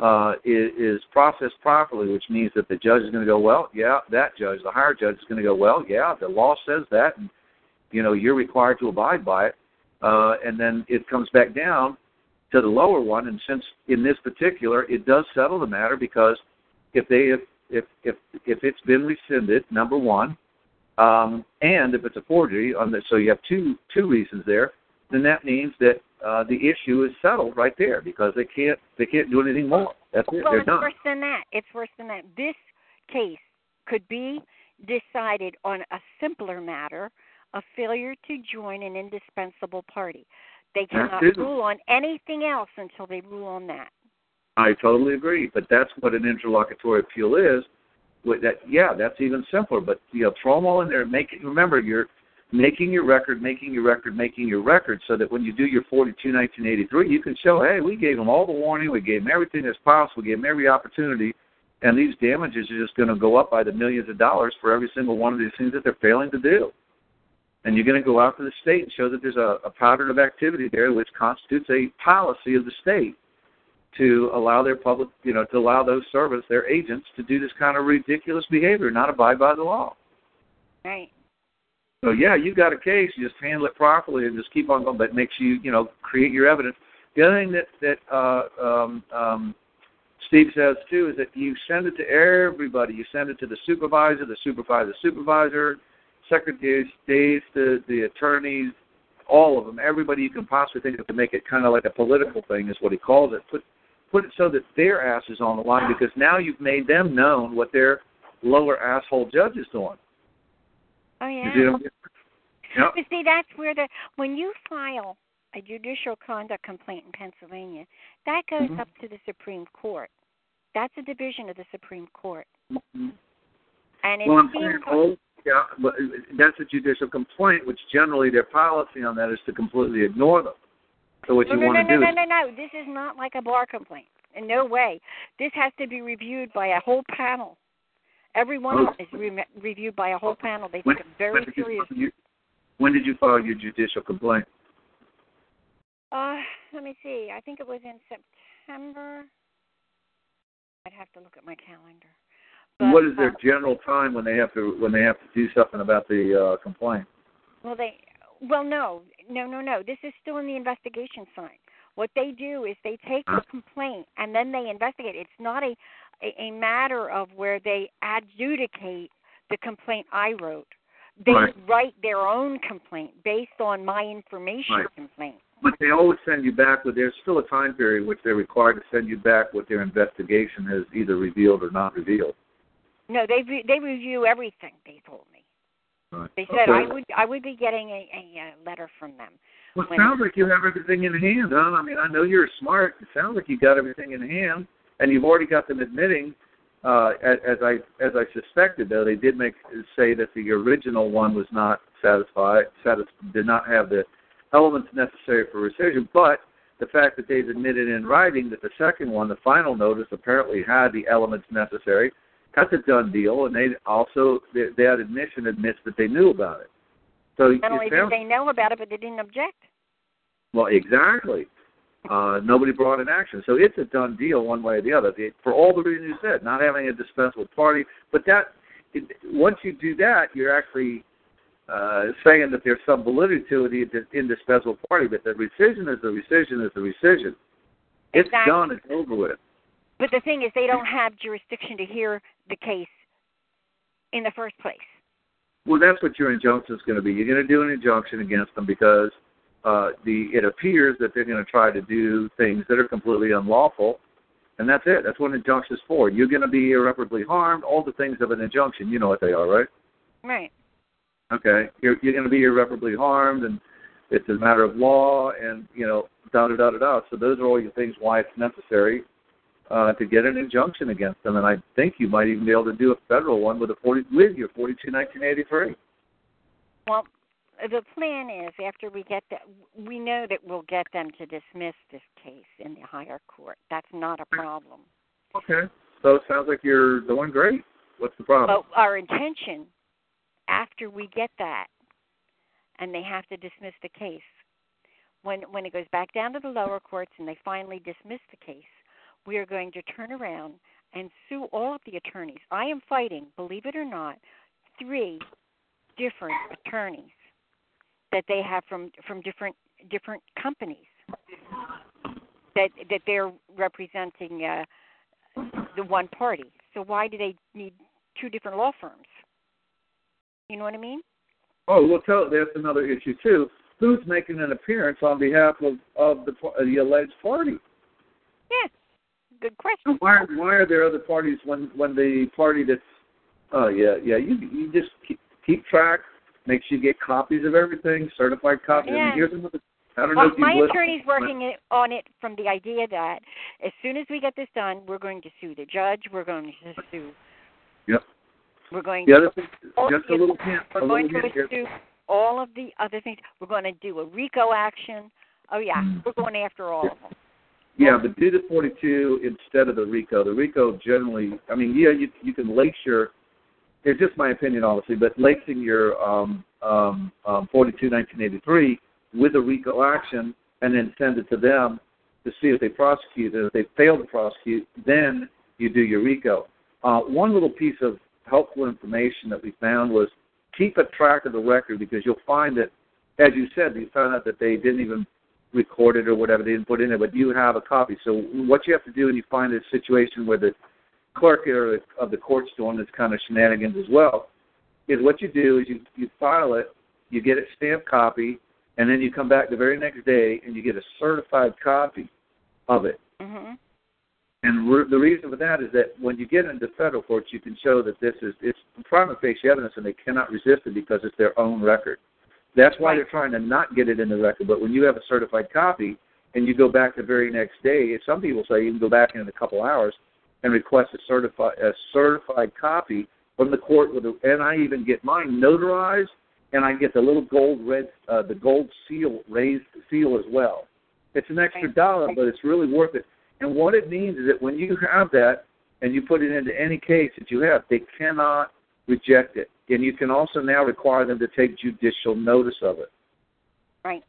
[SPEAKER 5] uh, is, is processed properly, which means that the judge is going to go, well, yeah, that judge, the higher judge is going to go, well, yeah, the law says that, and you know you're required to abide by it, uh, and then it comes back down to the lower one, and since in this particular, it does settle the matter because if they if if if, if it's been rescinded, number one, um, and if it's a forgery, on the, so you have two two reasons there, then that means that uh, the issue is settled right there because they can't they can't do anything more. That's it.
[SPEAKER 4] Well,
[SPEAKER 5] They're done
[SPEAKER 4] it's
[SPEAKER 5] done.
[SPEAKER 4] worse than that. It's worse than that. This case could be decided on a simpler matter of failure to join an indispensable party. They cannot rule on anything else until they rule on that.
[SPEAKER 5] I totally agree, but that's what an interlocutory appeal is. With that, yeah, that's even simpler. But you know, throw them all in there and make it. Remember, you're making your record, making your record, making your record, so that when you do your 42 1983, you can show, hey, we gave them all the warning, we gave them everything that's possible, we gave them every opportunity, and these damages are just going to go up by the millions of dollars for every single one of these things that they're failing to do. And you're going to go out to the state and show that there's a, a pattern of activity there which constitutes a policy of the state to allow their public, you know, to allow those servants, their agents, to do this kind of ridiculous behavior, not abide by the law.
[SPEAKER 4] Right.
[SPEAKER 5] So yeah, you got a case. You just handle it properly and just keep on going. But makes you, you know, create your evidence. The other thing that that uh, um, um, Steve says too is that you send it to everybody. You send it to the supervisor, the supervisor, the supervisor, secretary of the the attorneys, all of them, everybody you can possibly think of to make it kind of like a political thing is what he calls it. Put put it so that their ass is on the line because now you've made them known what their lower asshole judge is doing.
[SPEAKER 4] Oh yeah.
[SPEAKER 5] You know? Yep.
[SPEAKER 4] But see, that's where the when you file a judicial conduct complaint in Pennsylvania, that goes
[SPEAKER 5] Mhm.
[SPEAKER 4] up to the Supreme Court. That's a division of the Supreme Court, and it
[SPEAKER 5] Well, I'm saying, oh, yeah, but that's a judicial complaint, which generally their policy on that is to completely ignore them. So what
[SPEAKER 4] no,
[SPEAKER 5] you
[SPEAKER 4] no,
[SPEAKER 5] want
[SPEAKER 4] no,
[SPEAKER 5] to do
[SPEAKER 4] no, no, no, no. This is not like a bar complaint. In no way. This has to be reviewed by a whole panel. Every one of them is re- reviewed by a whole panel. They
[SPEAKER 5] when,
[SPEAKER 4] take it very
[SPEAKER 5] when did you,
[SPEAKER 4] serious.
[SPEAKER 5] you- when did you file your judicial complaint?
[SPEAKER 4] Uh, let me see. I think it was in September. I'd have to look at my calendar. But,
[SPEAKER 5] what is their
[SPEAKER 4] uh,
[SPEAKER 5] general time when they have to when they have to do something about the uh, complaint?
[SPEAKER 4] Well, they. Well, no, no, no, no. This is still in the investigation side. What they do is they take the complaint and then they investigate. It's not a a, a matter of where they adjudicate the complaint I wrote. They
[SPEAKER 5] Right.
[SPEAKER 4] write their own complaint based on my information
[SPEAKER 5] Right.
[SPEAKER 4] complaint.
[SPEAKER 5] But they always send you back with there's still a time period which they're required to send you back what their investigation has either revealed or not revealed.
[SPEAKER 4] No, they re- they review everything. They told me.
[SPEAKER 5] Right.
[SPEAKER 4] They said
[SPEAKER 5] Okay.
[SPEAKER 4] I would I would be getting a, a, uh letter from them.
[SPEAKER 5] Well, it sounds like you have everything in hand, huh? I mean, I know you're smart. It sounds like you got everything in hand, and you've already got them admitting, uh, as, as I as I suspected. Though they did make say that the original one was not satisfied, satis- did not have the elements necessary for rescission, but the fact that they've admitted in writing that the second one, the final notice, apparently had the elements necessary, that's a done deal, and they also that that admission admits that they knew about it. So
[SPEAKER 4] Not only did they know about it, but they didn't object.
[SPEAKER 5] well, exactly. Uh, nobody brought an action, so it's a done deal one way or the other. The, for all the reasons you said, not having a dispensable party, but that it, once you do that, you're actually uh, saying that there's some validity to the, the indispensable party. But the rescission is the rescission is the rescission. It's
[SPEAKER 4] Exactly.
[SPEAKER 5] done. It's over with.
[SPEAKER 4] But the thing is, they don't have jurisdiction to hear the case in the first place.
[SPEAKER 5] Well, that's what your injunction is going to be. You're going to do an injunction against them because uh, the it appears that they're going to try to do things that are completely unlawful, and that's it. That's what an injunction is for. You're going to be irreparably harmed. All the things of an injunction, you know what they are, right?
[SPEAKER 4] Right.
[SPEAKER 5] Okay, you're you're going to be irreparably harmed, and it's a matter of law, and you know, da da da da da. So those are all your things why it's necessary uh, to get an injunction against them, and I think you might even be able to do a federal one with a forty with your forty two nineteen eighty three.
[SPEAKER 4] Well, the plan is after we get that, we know that we'll get them to dismiss this case in the higher court. That's not a problem.
[SPEAKER 5] Okay. So it sounds like you're doing great. What's the problem?
[SPEAKER 4] But our intention, after we get that, and they have to dismiss the case, when when it goes back down to the lower courts and they finally dismiss the case, we are going to turn around and sue all of the attorneys. I am fighting, believe it or not, three different attorneys that they have from from different different companies that that they're representing uh, the one party. So why do they need two different law firms? You know what I mean?
[SPEAKER 5] oh, well, tell, that's another issue too. Who's making an appearance on behalf of of the of the alleged party?
[SPEAKER 4] Yeah. Good question.
[SPEAKER 5] Why are, why are there other parties when when the party that's oh yeah yeah you you just keep, keep track, make sure you get copies of everything, certified copies.
[SPEAKER 4] Yeah.
[SPEAKER 5] And here's another. I don't know
[SPEAKER 4] Well,
[SPEAKER 5] if
[SPEAKER 4] my attorney's working it, on it from the idea that as soon as we get this done, we're going to sue the judge. We're going to sue.
[SPEAKER 5] Yep.
[SPEAKER 4] We're going
[SPEAKER 5] The
[SPEAKER 4] to.
[SPEAKER 5] other thing, just a little hint,
[SPEAKER 4] We're going to
[SPEAKER 5] here.
[SPEAKER 4] sue all of the other things. We're going to do a RICO action. Oh yeah,
[SPEAKER 5] Mm.
[SPEAKER 4] we're going after all of them.
[SPEAKER 5] Yeah, but do the 42 instead of the RICO. The RICO generally, I mean, yeah, you you can lace your. It's just my opinion, obviously, but lacing your um, um, um, 42 1983 with a RICO action and then send it to them to see if they prosecute. And if they fail to prosecute, then you do your RICO. Uh, one little piece of helpful information that we found was keep a track of the record because you'll find that, as you said, you found out that they didn't even record it or whatever they didn't put in it, but you have a copy. So what you have to do when you find a situation where the clerk or of the court's doing this kind of shenanigans as well, is what you do is you you file it, you get it stamped copy, and then you come back the very next day and you get a certified copy of it.
[SPEAKER 4] Mhm.
[SPEAKER 5] And re- the reason for that is that when you get into federal courts, you can show that this is it's prima facie evidence, and they cannot resist it because it's their own record. That's why they're trying to not get it in the record. But when you have a certified copy and you go back the very next day, some people say you can go back in a couple hours and request a certified a certified copy from the court with a, and I even get mine notarized and I get the little gold red uh, the gold seal raised seal as well. It's an extra
[SPEAKER 4] Right.
[SPEAKER 5] dollar, but it's really worth it. And what it means is that when you have that and you put it into any case that you have, they cannot reject it. And you can also now require them to take judicial notice of it.
[SPEAKER 4] Right.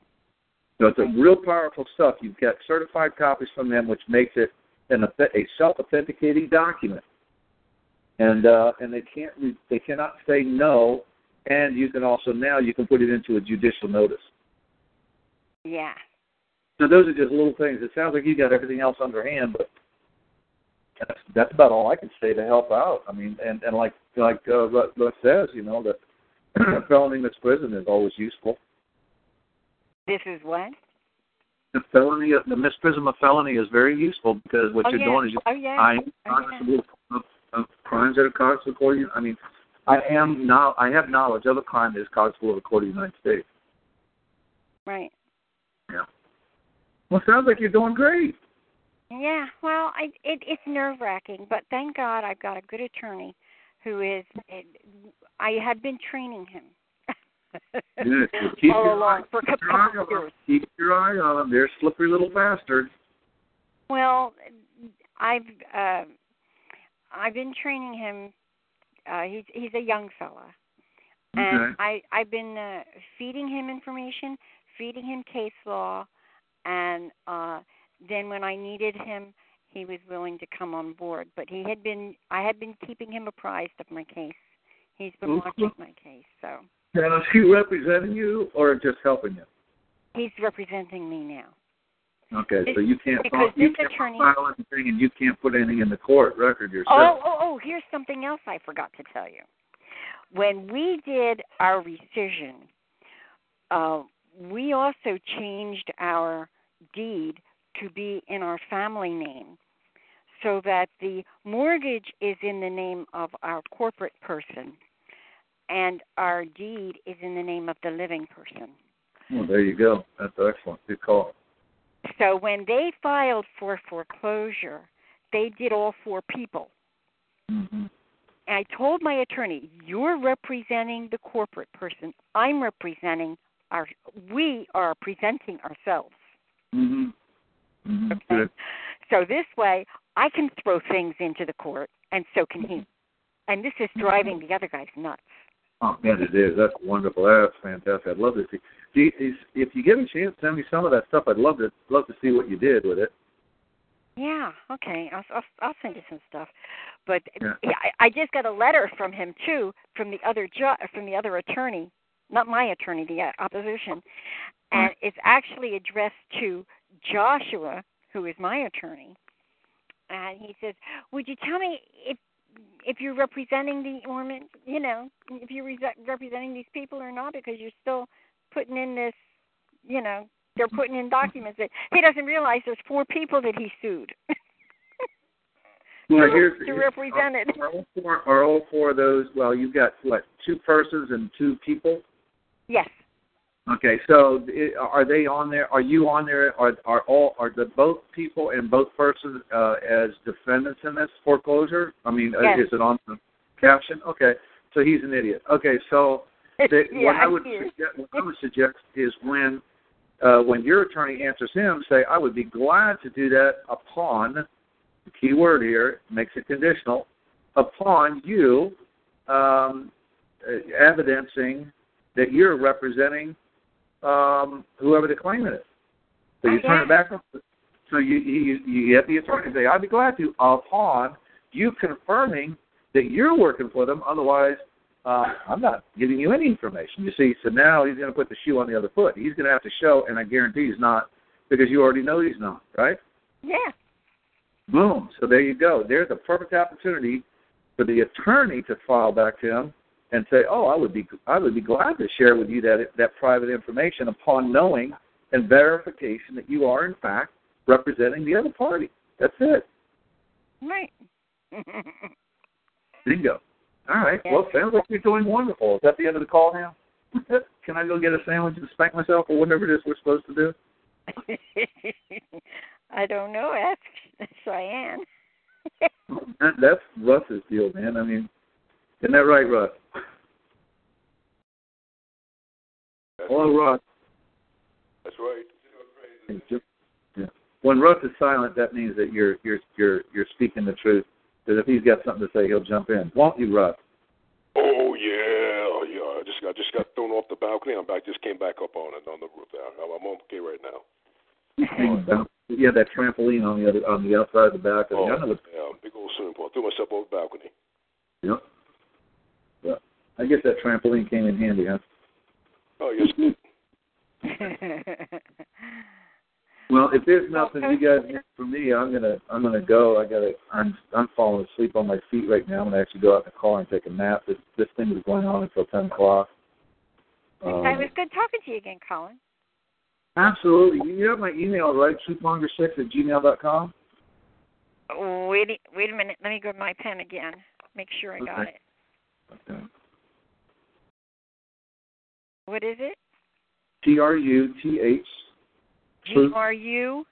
[SPEAKER 5] So it's a real powerful stuff. You've got certified copies from them, which makes it an a self-authenticating document. And uh, and they can't re- they cannot say no. And you can also now you can put it into a judicial notice.
[SPEAKER 4] Yeah.
[SPEAKER 5] So those are just little things. It sounds like you got everything else underhand, but that's that's about all I can say to help out. I mean, and and like like uh, says, you know, that felony misprision is always useful.
[SPEAKER 4] This is what?
[SPEAKER 5] The felony, the misprision of felony is very useful because what
[SPEAKER 4] oh
[SPEAKER 5] you're
[SPEAKER 4] yeah.
[SPEAKER 5] doing is
[SPEAKER 4] oh yeah.
[SPEAKER 5] I am
[SPEAKER 4] Oh, yeah.
[SPEAKER 5] of, of crimes that are of the I mean, I am now. I have knowledge of a crime that is of the court the United States.
[SPEAKER 4] Right. Yeah.
[SPEAKER 5] Well, sounds like you're doing great.
[SPEAKER 4] Yeah, well, I it it's nerve wracking, but thank God I've got a good attorney who is. I had been training him
[SPEAKER 5] Yes, keep your eye- keep
[SPEAKER 4] couple
[SPEAKER 5] your eye
[SPEAKER 4] of
[SPEAKER 5] on. Keep your eye on them. They're slippery little bastards.
[SPEAKER 4] Well, I've uh, I've been training him. Uh, he's he's a young fella, and
[SPEAKER 5] Okay.
[SPEAKER 4] I I've been uh, feeding him information, feeding him case law, and uh, then when I needed him, he was willing to come on board. But he had been I had been keeping him apprised of my case. He's been
[SPEAKER 5] Mhm.
[SPEAKER 4] watching my case, so
[SPEAKER 5] Now, is he representing you or just helping you?
[SPEAKER 4] he's representing me now.
[SPEAKER 5] Okay, so you can't
[SPEAKER 4] Because
[SPEAKER 5] you
[SPEAKER 4] this
[SPEAKER 5] can't
[SPEAKER 4] attorney-
[SPEAKER 5] file anything and you can't put anything in the court record yourself.
[SPEAKER 4] Oh, oh, oh, here's something else I forgot to tell you. When we did our rescission, uh, we also changed our deed to be in our family name so that the mortgage is in the name of our corporate person and our deed is in the name of the living person.
[SPEAKER 5] Well, there you go. That's excellent. Good call.
[SPEAKER 4] So when they filed for foreclosure, they did all four people.
[SPEAKER 5] Mm-hmm.
[SPEAKER 4] And I told my attorney, "You're representing the corporate person. I'm representing our. We are presenting ourselves.
[SPEAKER 5] Mm-hmm. Mm-hmm.
[SPEAKER 4] Okay.
[SPEAKER 5] Good.
[SPEAKER 4] So this way, I can throw things into the court, and so can he. And this is driving the other guys nuts.
[SPEAKER 5] Oh man, it is. That's wonderful. That's fantastic. I'd love to see. Do you, if you get a chance, send me some of that stuff. I'd love to love to see what you did with it.
[SPEAKER 4] Yeah. Okay. I'll I'll, I'll send you some stuff. But
[SPEAKER 5] Yeah.
[SPEAKER 4] I, I just got a letter from him too, from the other ju- from the other attorney, not my attorney, the uh, opposition, and it's actually addressed to Joshua, who is my attorney. And he says, "Would you tell me if if you're representing the Ormond, you know, if you're re- representing these people or not, because you're still putting in this, you know, they're putting in documents that he doesn't realize there's four people that he sued
[SPEAKER 5] Well, here's,
[SPEAKER 4] to represent it.
[SPEAKER 5] Are all, four, are all four of those? Well, you've got what? Two persons and two people.
[SPEAKER 4] Yes,
[SPEAKER 5] Okay, so are they on there? Are you on there? Are are all are the both people and both persons uh, as defendants in this foreclosure? I mean, uh
[SPEAKER 4] Yes.
[SPEAKER 5] is it on the caption? Okay, so he's an idiot. Okay, so that
[SPEAKER 4] yeah,
[SPEAKER 5] what I would suggest, what I would suggest is when uh, when your attorney answers him, say, "I would be glad to do that upon." The key word here makes it conditional. Upon you um, uh, evidencing that you're representing um, whoever the claimant is. So you
[SPEAKER 4] Oh,
[SPEAKER 5] turn it back. So you you you get the attorney and say, "I'd be glad to," upon you confirming that you're working for them. Otherwise, uh, I'm not giving you any information. You see, so now he's going to put the shoe on the other foot. He's going to have to show, and I guarantee he's not, because you already know he's not, right?
[SPEAKER 4] Yeah.
[SPEAKER 5] Boom. So there you go. There's a perfect opportunity for the attorney to file back to him and say, "Oh, I would be I would be glad to share with you that that private information upon knowing and verification that you are in fact representing the other party." That's it.
[SPEAKER 4] Right.
[SPEAKER 5] Bingo. All right.
[SPEAKER 4] Yeah.
[SPEAKER 5] Well, sounds like you're doing wonderful. Is that the end of the call now? Can I go get a sandwich and spank myself or whatever it is we're supposed to do?
[SPEAKER 4] I don't know. Ask Cheyenne.
[SPEAKER 5] That, that's Russ's deal, man. I mean, isn't that right, Russ? Hello, Russ.
[SPEAKER 6] That's right.
[SPEAKER 5] Yeah. When Russ is silent, that means that you're you're you're you're speaking the truth. Because if he's got something to say, he'll jump in. Won't you, Russ?
[SPEAKER 6] Oh yeah, oh, yeah. I just I just got thrown off the balcony. I'm back. Just came back up on it on the roof. I'm I'm okay right now.
[SPEAKER 5] yeah, that trampoline on the other on the outside of the balcony.
[SPEAKER 6] Oh,
[SPEAKER 5] I know the
[SPEAKER 6] yeah, big old swimming pool. I threw myself off the balcony.
[SPEAKER 5] Yep. Yeah. I guess that trampoline came in handy, huh?
[SPEAKER 6] Oh yes.
[SPEAKER 5] Well, if there's nothing you guys need from me, I'm gonna I'm gonna go. I gotta I'm I'm falling asleep on my feet right now. I'm gonna actually go out in the car and take a nap. This this thing is going on until ten o'clock. Um,
[SPEAKER 4] it was good talking to you again, Colin.
[SPEAKER 5] absolutely. You have my email, right? Truthmonger6 at gmail dot com.
[SPEAKER 4] Wait, wait a minute. Let me grab my pen again. Make sure I got it. What is it?
[SPEAKER 5] T R U T H
[SPEAKER 4] G. R U.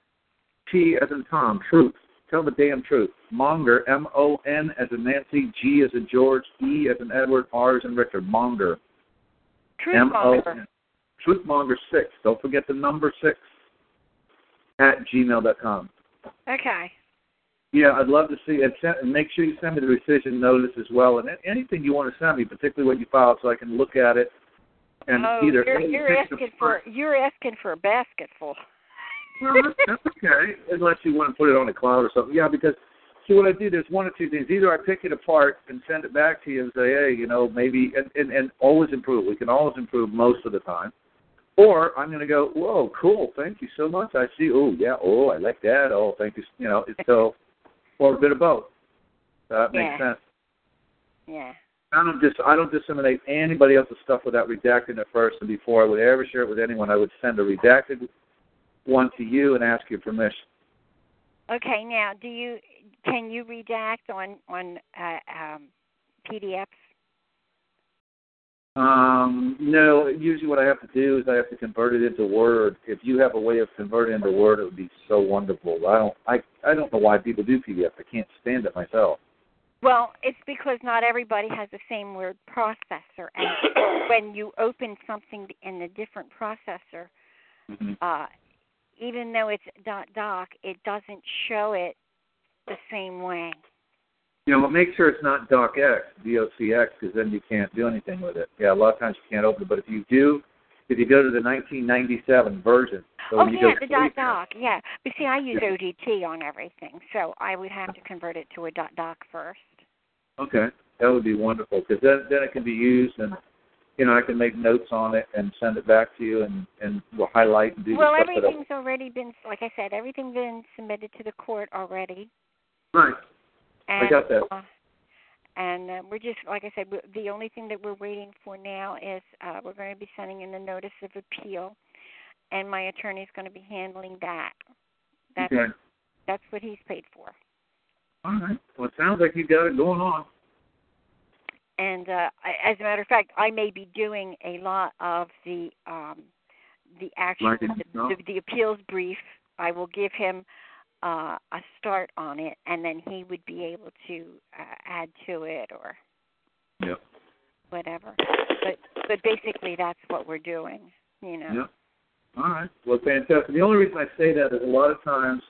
[SPEAKER 5] T as in Tom. Truth. Tell the damn truth. Monger. M O N as in Nancy. G as in George. E as in Edward. R as in Richard. Monger. M O
[SPEAKER 4] Truthmonger.
[SPEAKER 5] Truthmonger six. Don't forget the number six at gmail dot com.
[SPEAKER 4] Okay.
[SPEAKER 5] Yeah, I'd love to see it. Send, and make sure you send me the rescission notice as well, and anything you want to send me, particularly what you filed, so I can look at it. And
[SPEAKER 4] oh,
[SPEAKER 5] either
[SPEAKER 4] you're, you're asking for you're asking for a basketful.
[SPEAKER 5] Well, that's, that's okay, unless you want to put it on a cloud or something. Yeah, because see what I do. There's one or two things. Either I pick it apart and send it back to you and say, hey, you know, maybe, and and, and always improve. We can always improve most of the time. Or I'm going to go, whoa, cool, thank you so much. I see. Oh yeah. Oh, I like that. Oh, thank you. You know, it's so, or a bit of both. That makes sense.
[SPEAKER 4] Yeah.
[SPEAKER 5] I don't dis I don't disseminate anybody else's stuff without redacting it first, and before I would ever share it with anyone, I would send a redacted one to you and ask your permission.
[SPEAKER 4] Okay. Now, do you can you redact on on uh, um, PDFs?
[SPEAKER 5] Um, no, usually what I have to do is I have to convert it into Word. If you have a way of converting it into Word, it would be so wonderful. I don't, I, I don't know why people do PDF. I can't stand it myself.
[SPEAKER 4] Well, it's because not everybody has the same word processor, and when you open something in a different processor,
[SPEAKER 5] Mm-hmm.
[SPEAKER 4] uh, even though it's .doc, it doesn't show it the same way.
[SPEAKER 5] You know, but make sure it's not DocX, DOCX, because then you can't do anything with it. Yeah, a lot of times you can't open it. But if you do, if you go to the 1997 version, so
[SPEAKER 4] oh yeah, the .doc, yeah. But see, I use
[SPEAKER 5] Yeah.
[SPEAKER 4] ODT on everything, so I would have to convert it to a .doc first.
[SPEAKER 5] Okay, that would be wonderful because then then it can be used and you know I can make notes on it and send it back to you and and we'll highlight and do
[SPEAKER 4] Well,
[SPEAKER 5] the stuff that
[SPEAKER 4] everything's already been, like I said, everything's been submitted to the court already.
[SPEAKER 5] Right.
[SPEAKER 4] And,
[SPEAKER 5] got that.
[SPEAKER 4] Uh, and uh, we're just, like I said, the only thing that we're waiting for now is uh, we're going to be sending in a notice of appeal, and my attorney's going to be handling that. That's
[SPEAKER 5] Okay.
[SPEAKER 4] that's what he's paid for.
[SPEAKER 5] All right. Well, it sounds like you got it going on.
[SPEAKER 4] And uh, I, as a matter of fact, I may be doing a lot of the um, the actual
[SPEAKER 5] Writing
[SPEAKER 4] the, the, the appeals brief. I will give him uh, a start on it, and then he would be able to uh, add to it or
[SPEAKER 5] Yep.
[SPEAKER 4] whatever. But but basically that's what we're doing. You know.
[SPEAKER 5] Yeah. All right. Well, fantastic. The only reason I say that is a lot of times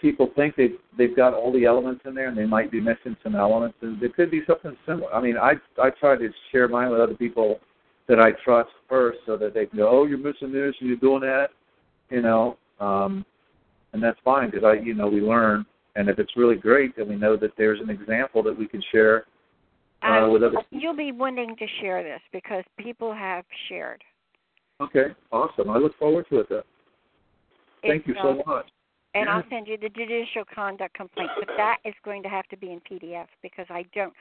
[SPEAKER 5] people think they've they've got all the elements in there, and they might be missing some elements, and there could be something similar. I mean, I I try to share mine with other people that I trust first, so that they can go, "Oh, you're missing this, and you're doing that," you know, um, and that's fine because I, you know, we learn, and if it's really great, then we know that there's an example that we can share uh, with other.
[SPEAKER 4] You'll be wanting to share this because people have shared.
[SPEAKER 5] Okay, awesome. I look forward to it. Then. Thank
[SPEAKER 4] It's,
[SPEAKER 5] you so
[SPEAKER 4] um,
[SPEAKER 5] much.
[SPEAKER 4] And
[SPEAKER 5] Yeah.
[SPEAKER 4] I'll send you the judicial conduct complaint, but that is going to have to be in PDF because I don't.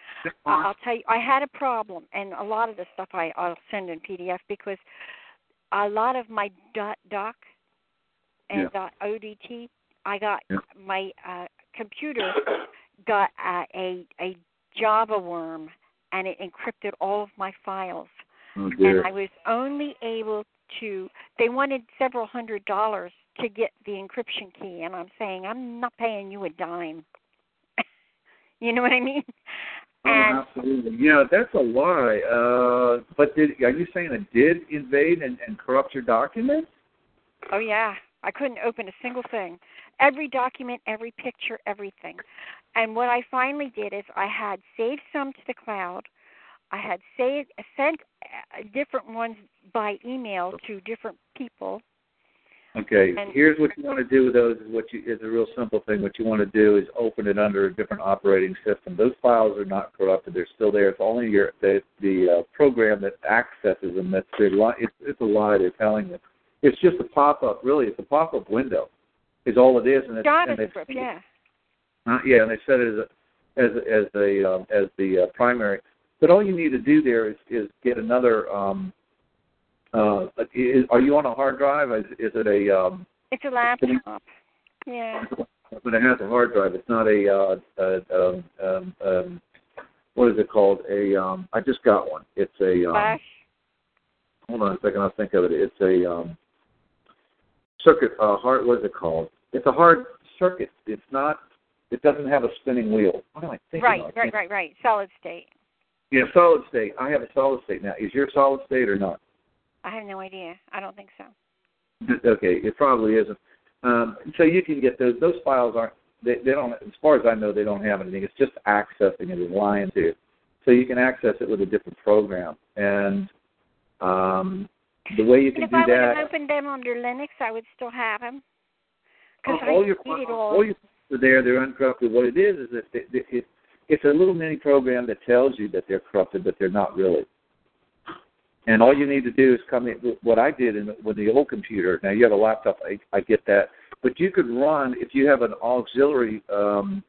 [SPEAKER 4] I'll tell you, I had a problem, and a lot of the stuff I, I'll send in PDF because a lot of my doc and
[SPEAKER 5] Yeah.
[SPEAKER 4] dot ODT, I got
[SPEAKER 5] Yeah.
[SPEAKER 4] my uh, computer got uh, a a Java worm, and it encrypted all of my files
[SPEAKER 5] Oh,
[SPEAKER 4] and I was only able to. They wanted several hundred dollars to get the encryption key, and I'm saying I'm not paying you a dime. you know what I mean?
[SPEAKER 5] Oh,
[SPEAKER 4] And
[SPEAKER 5] absolutely. Yeah, that's a lie. Uh, but did are you saying it did invade and, and corrupt your documents?
[SPEAKER 4] oh yeah, I couldn't open a single thing. Every document, every picture, everything. And what I finally did is I had saved some to the cloud. I had saved sent uh, different ones by email to different people.
[SPEAKER 5] Okay,
[SPEAKER 4] And-
[SPEAKER 5] here's what you want to do with those. Is what you is a real simple thing. What you want to do is open it under a different operating system. Those files are not corrupted; they're still there. It's only your the the uh, program that accesses them that's. It's, it's a lie they're telling you. It's just a pop up. Really, it's a pop up window. Is all it is, and it's and they-
[SPEAKER 4] JavaScript, yeah.
[SPEAKER 5] Uh, yeah, and they set it as a, as a, as a um, as the uh, primary. But all you need to do there is is get another. Um, uh, is, are you on a hard drive? Is, is it a? Um,
[SPEAKER 4] It's a laptop. Yeah.
[SPEAKER 5] but it has a hard drive. It's not a. Uh, uh, um, um, um, what is it called? A. Um, I just got one. It's a. Um,
[SPEAKER 4] Flash.
[SPEAKER 5] hold on a second. I'll think of it. It's a um, circuit. Uh, hard. What is it called? It's a hard circuit. It's not. It doesn't have a spinning wheel. What am I thinking?
[SPEAKER 4] Right,
[SPEAKER 5] of?
[SPEAKER 4] right, right, right. Solid state.
[SPEAKER 5] Yeah, solid state. I have a solid state now. Is your solid state or not?
[SPEAKER 4] I have no idea. I don't think so.
[SPEAKER 5] Okay, it probably isn't. Um, so you can get those. Those files aren't. They, they don't. As far as I know, they don't have anything. It's just accessing it is lying to you. So you can access it with a different program, and um, the way you can
[SPEAKER 4] if
[SPEAKER 5] do
[SPEAKER 4] I would have
[SPEAKER 5] that.
[SPEAKER 4] opened them under Linux, I would still have them. Because
[SPEAKER 5] all
[SPEAKER 4] I
[SPEAKER 5] your all,
[SPEAKER 4] all.
[SPEAKER 5] your files are there. They're uncorrupted. What it is is that it, it, it, it's a little mini program that tells you that they're corrupted, but they're not really. And all you need to do is come in. What I did in, with the old computer. Now you have a laptop. I, I get that, but you could run if you have an auxiliary um,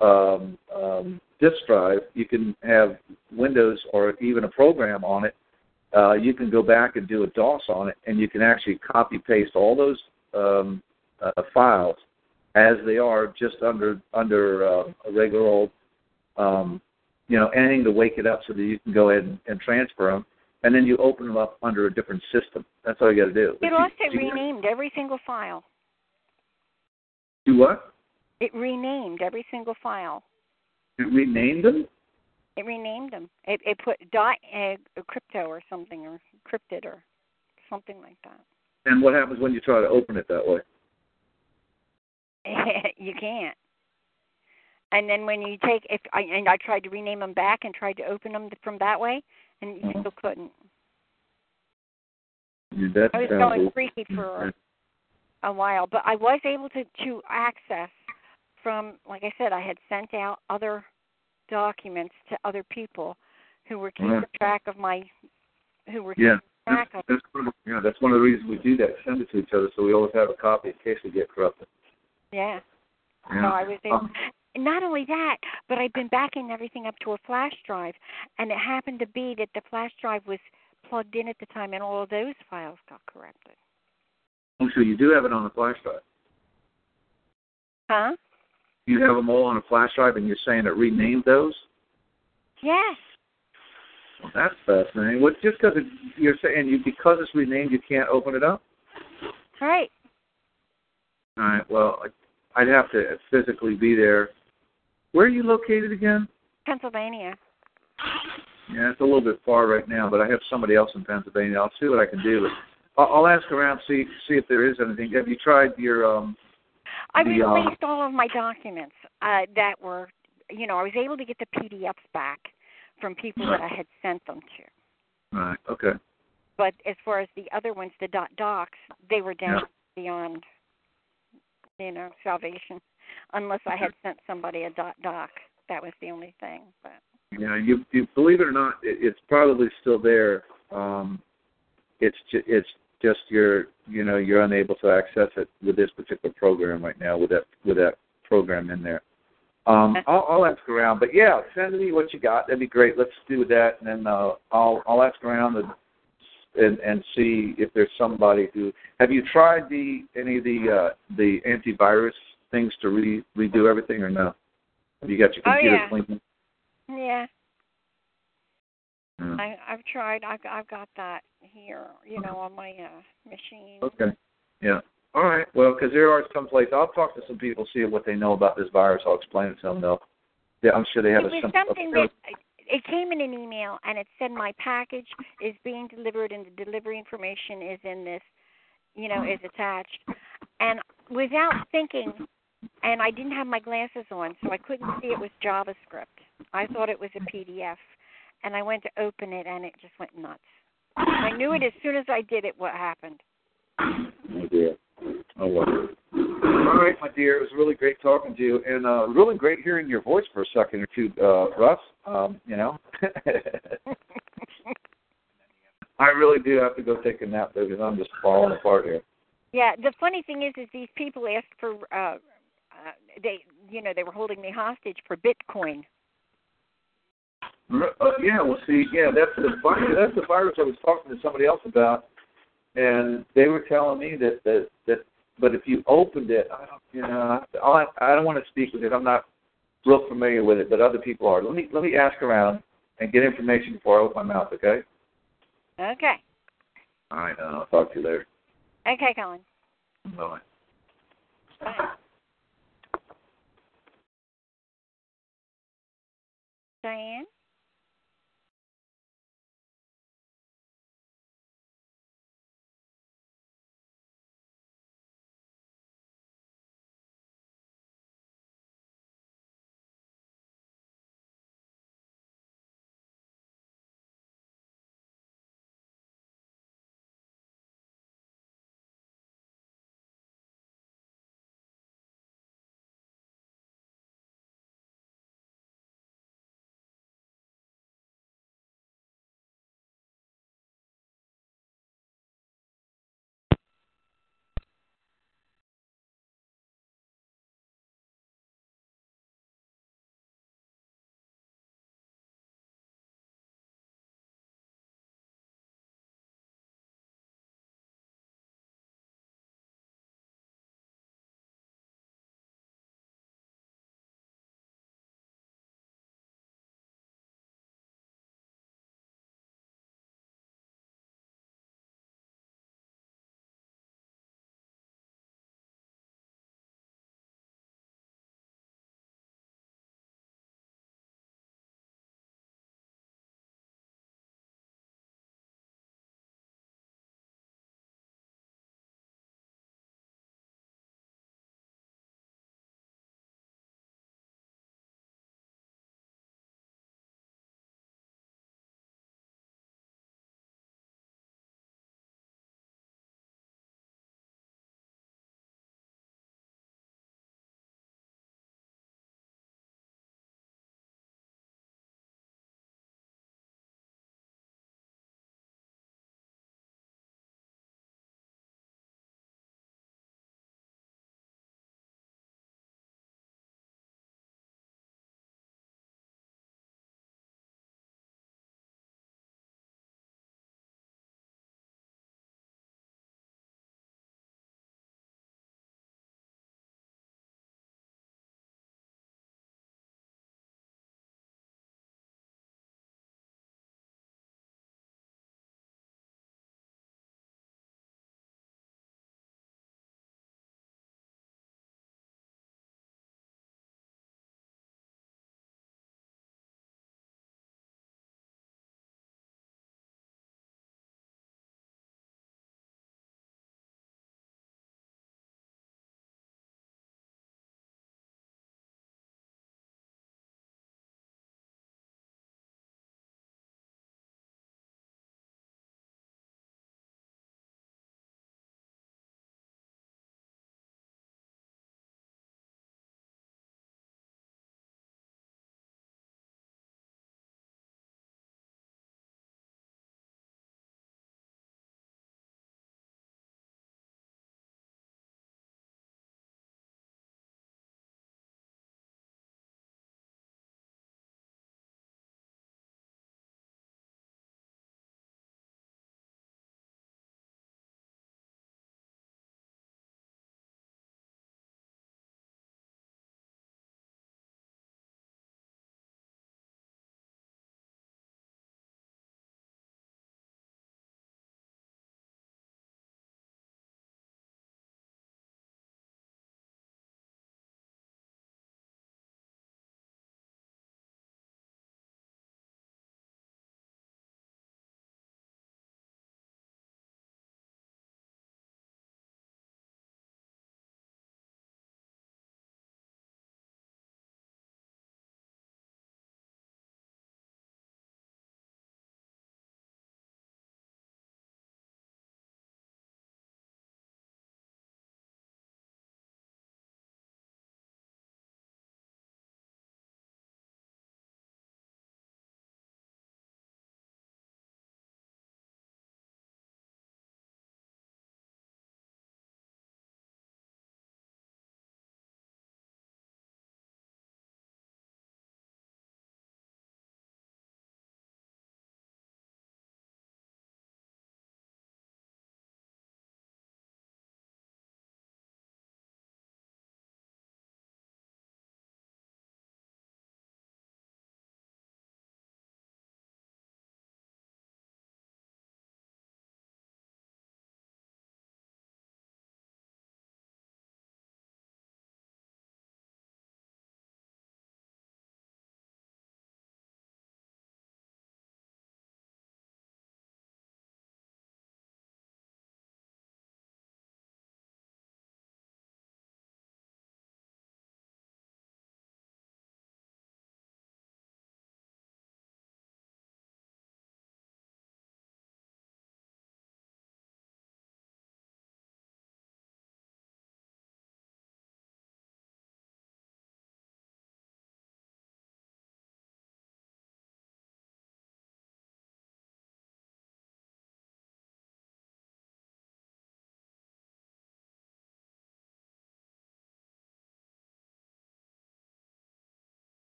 [SPEAKER 5] um, um, disk drive. You can have Windows or even a program on it. Uh, you can go back and do a DOS on it, and you can actually copy paste all those um, uh, files as they are, just under under uh, a regular old, um, you know, anything to wake it up so that you can go ahead and, and transfer them, and then you open them up under a different system. That's all you got to do.
[SPEAKER 4] It also
[SPEAKER 5] you- you-
[SPEAKER 4] renamed every single file.
[SPEAKER 5] Do what?
[SPEAKER 4] It renamed every single file.
[SPEAKER 5] You renamed them?
[SPEAKER 4] It renamed them. It, it put dot uh, crypto or something or cryptid or something like that.
[SPEAKER 5] And what happens when you try to open it that way?
[SPEAKER 4] you can't. And then when you take if I and I tried to rename them back and tried to open them from that way, and you
[SPEAKER 5] Mhm.
[SPEAKER 4] still couldn't.
[SPEAKER 5] You- That
[SPEAKER 4] I was going freaky for a while, but I was able to to access from like I said, I had sent out other documents to other people who were keeping
[SPEAKER 5] Yeah.
[SPEAKER 4] track of my who were
[SPEAKER 5] Yeah.
[SPEAKER 4] keeping track of
[SPEAKER 5] That's, one of- yeah, that's one of the reasons we do that. Send it to each other so we always have a copy in case we get corrupted.
[SPEAKER 4] yeah.
[SPEAKER 5] Yeah.
[SPEAKER 4] So I was able.
[SPEAKER 5] Um,
[SPEAKER 4] Not only that, but I've been backing everything up to a flash drive, and it happened to be that the flash drive was plugged in at the time, and all of those files got corrupted.
[SPEAKER 5] oh, so you do have it on a flash drive.
[SPEAKER 4] Huh?
[SPEAKER 5] You have them all on a flash drive, and you're saying it renamed those?
[SPEAKER 4] Yes.
[SPEAKER 5] Well, that's fascinating. What just because you're saying you because it's renamed, you can't open it up?
[SPEAKER 4] Right.
[SPEAKER 5] All right. Well, I- I'd have to physically be there. Where are you located again?
[SPEAKER 4] Pennsylvania.
[SPEAKER 5] Yeah, it's a little bit far right now, but I have somebody else in Pennsylvania. I'll see what I can do. I'll, I'll ask around, see see if there is anything. Have you tried your um?
[SPEAKER 4] I
[SPEAKER 5] the, um,
[SPEAKER 4] released all of my documents uh, that were, you know, I was able to get the PDFs back from people that I had sent them to.
[SPEAKER 5] Right. Okay.
[SPEAKER 4] But as far as the other ones, the dot docs, they were down
[SPEAKER 5] Yeah.
[SPEAKER 4] beyond, you know, salvation. Unless I had sent somebody a dot doc, that was the only thing. But
[SPEAKER 5] know, you, you believe it or not, it, it's probably still there. Um, it's ju- it's just you're you know you're unable to access it with this particular program right now with that with that program in there. Um, I'll, I'll ask around, but yeah, send me what you got. That'd be great. Let's do that, and then uh, I'll I'll ask around and, and and see if there's somebody who. Have you tried the any of the uh, the antivirus things to re, redo everything or no? Have you got your
[SPEAKER 4] Oh,
[SPEAKER 5] computer
[SPEAKER 4] yeah.
[SPEAKER 5] clean?
[SPEAKER 4] yeah,
[SPEAKER 5] Hmm.
[SPEAKER 4] I, I've tried. I've I've got that here, you know, on my uh, machine.
[SPEAKER 5] Okay. Yeah. All right. Well, because there are some places. I'll talk to some people, see what they know about this virus. I'll explain it to them. They'll. Yeah, I'm sure they have
[SPEAKER 4] it
[SPEAKER 5] a
[SPEAKER 4] was
[SPEAKER 5] some-
[SPEAKER 4] something that it came in an email and it said my package is being delivered and the delivery information is in this you know is attached and without thinking and i didn't have my glasses on so i couldn't see it was javascript i thought it was a pdf and i went to open it and it just went nuts i knew it as soon as i did it what happened
[SPEAKER 5] Oh dear. Oh well. All right, my dear. It was really great talking to you, and uh, really great hearing your voice for a second or two, uh, Russ. Um, you know. I really do have to go take a nap though, because I'm just falling apart here.
[SPEAKER 4] Yeah, the funny thing is, is these people asked for uh, uh they, you know, they were holding me hostage for Bitcoin.
[SPEAKER 5] Uh, yeah, well, see, yeah, that's the virus. That's the virus I was talking to somebody else about, and they were telling me that that that. But if you opened it, I don't, you know, I I don't want to speak with it. I'm not real familiar with it, but other people are. Let me let me ask around and get information before I open my mouth. Okay.
[SPEAKER 4] Okay,
[SPEAKER 5] All right. Uh, I'll talk to you later.
[SPEAKER 4] okay, Colin.
[SPEAKER 5] Bye.
[SPEAKER 4] Bye. Diane.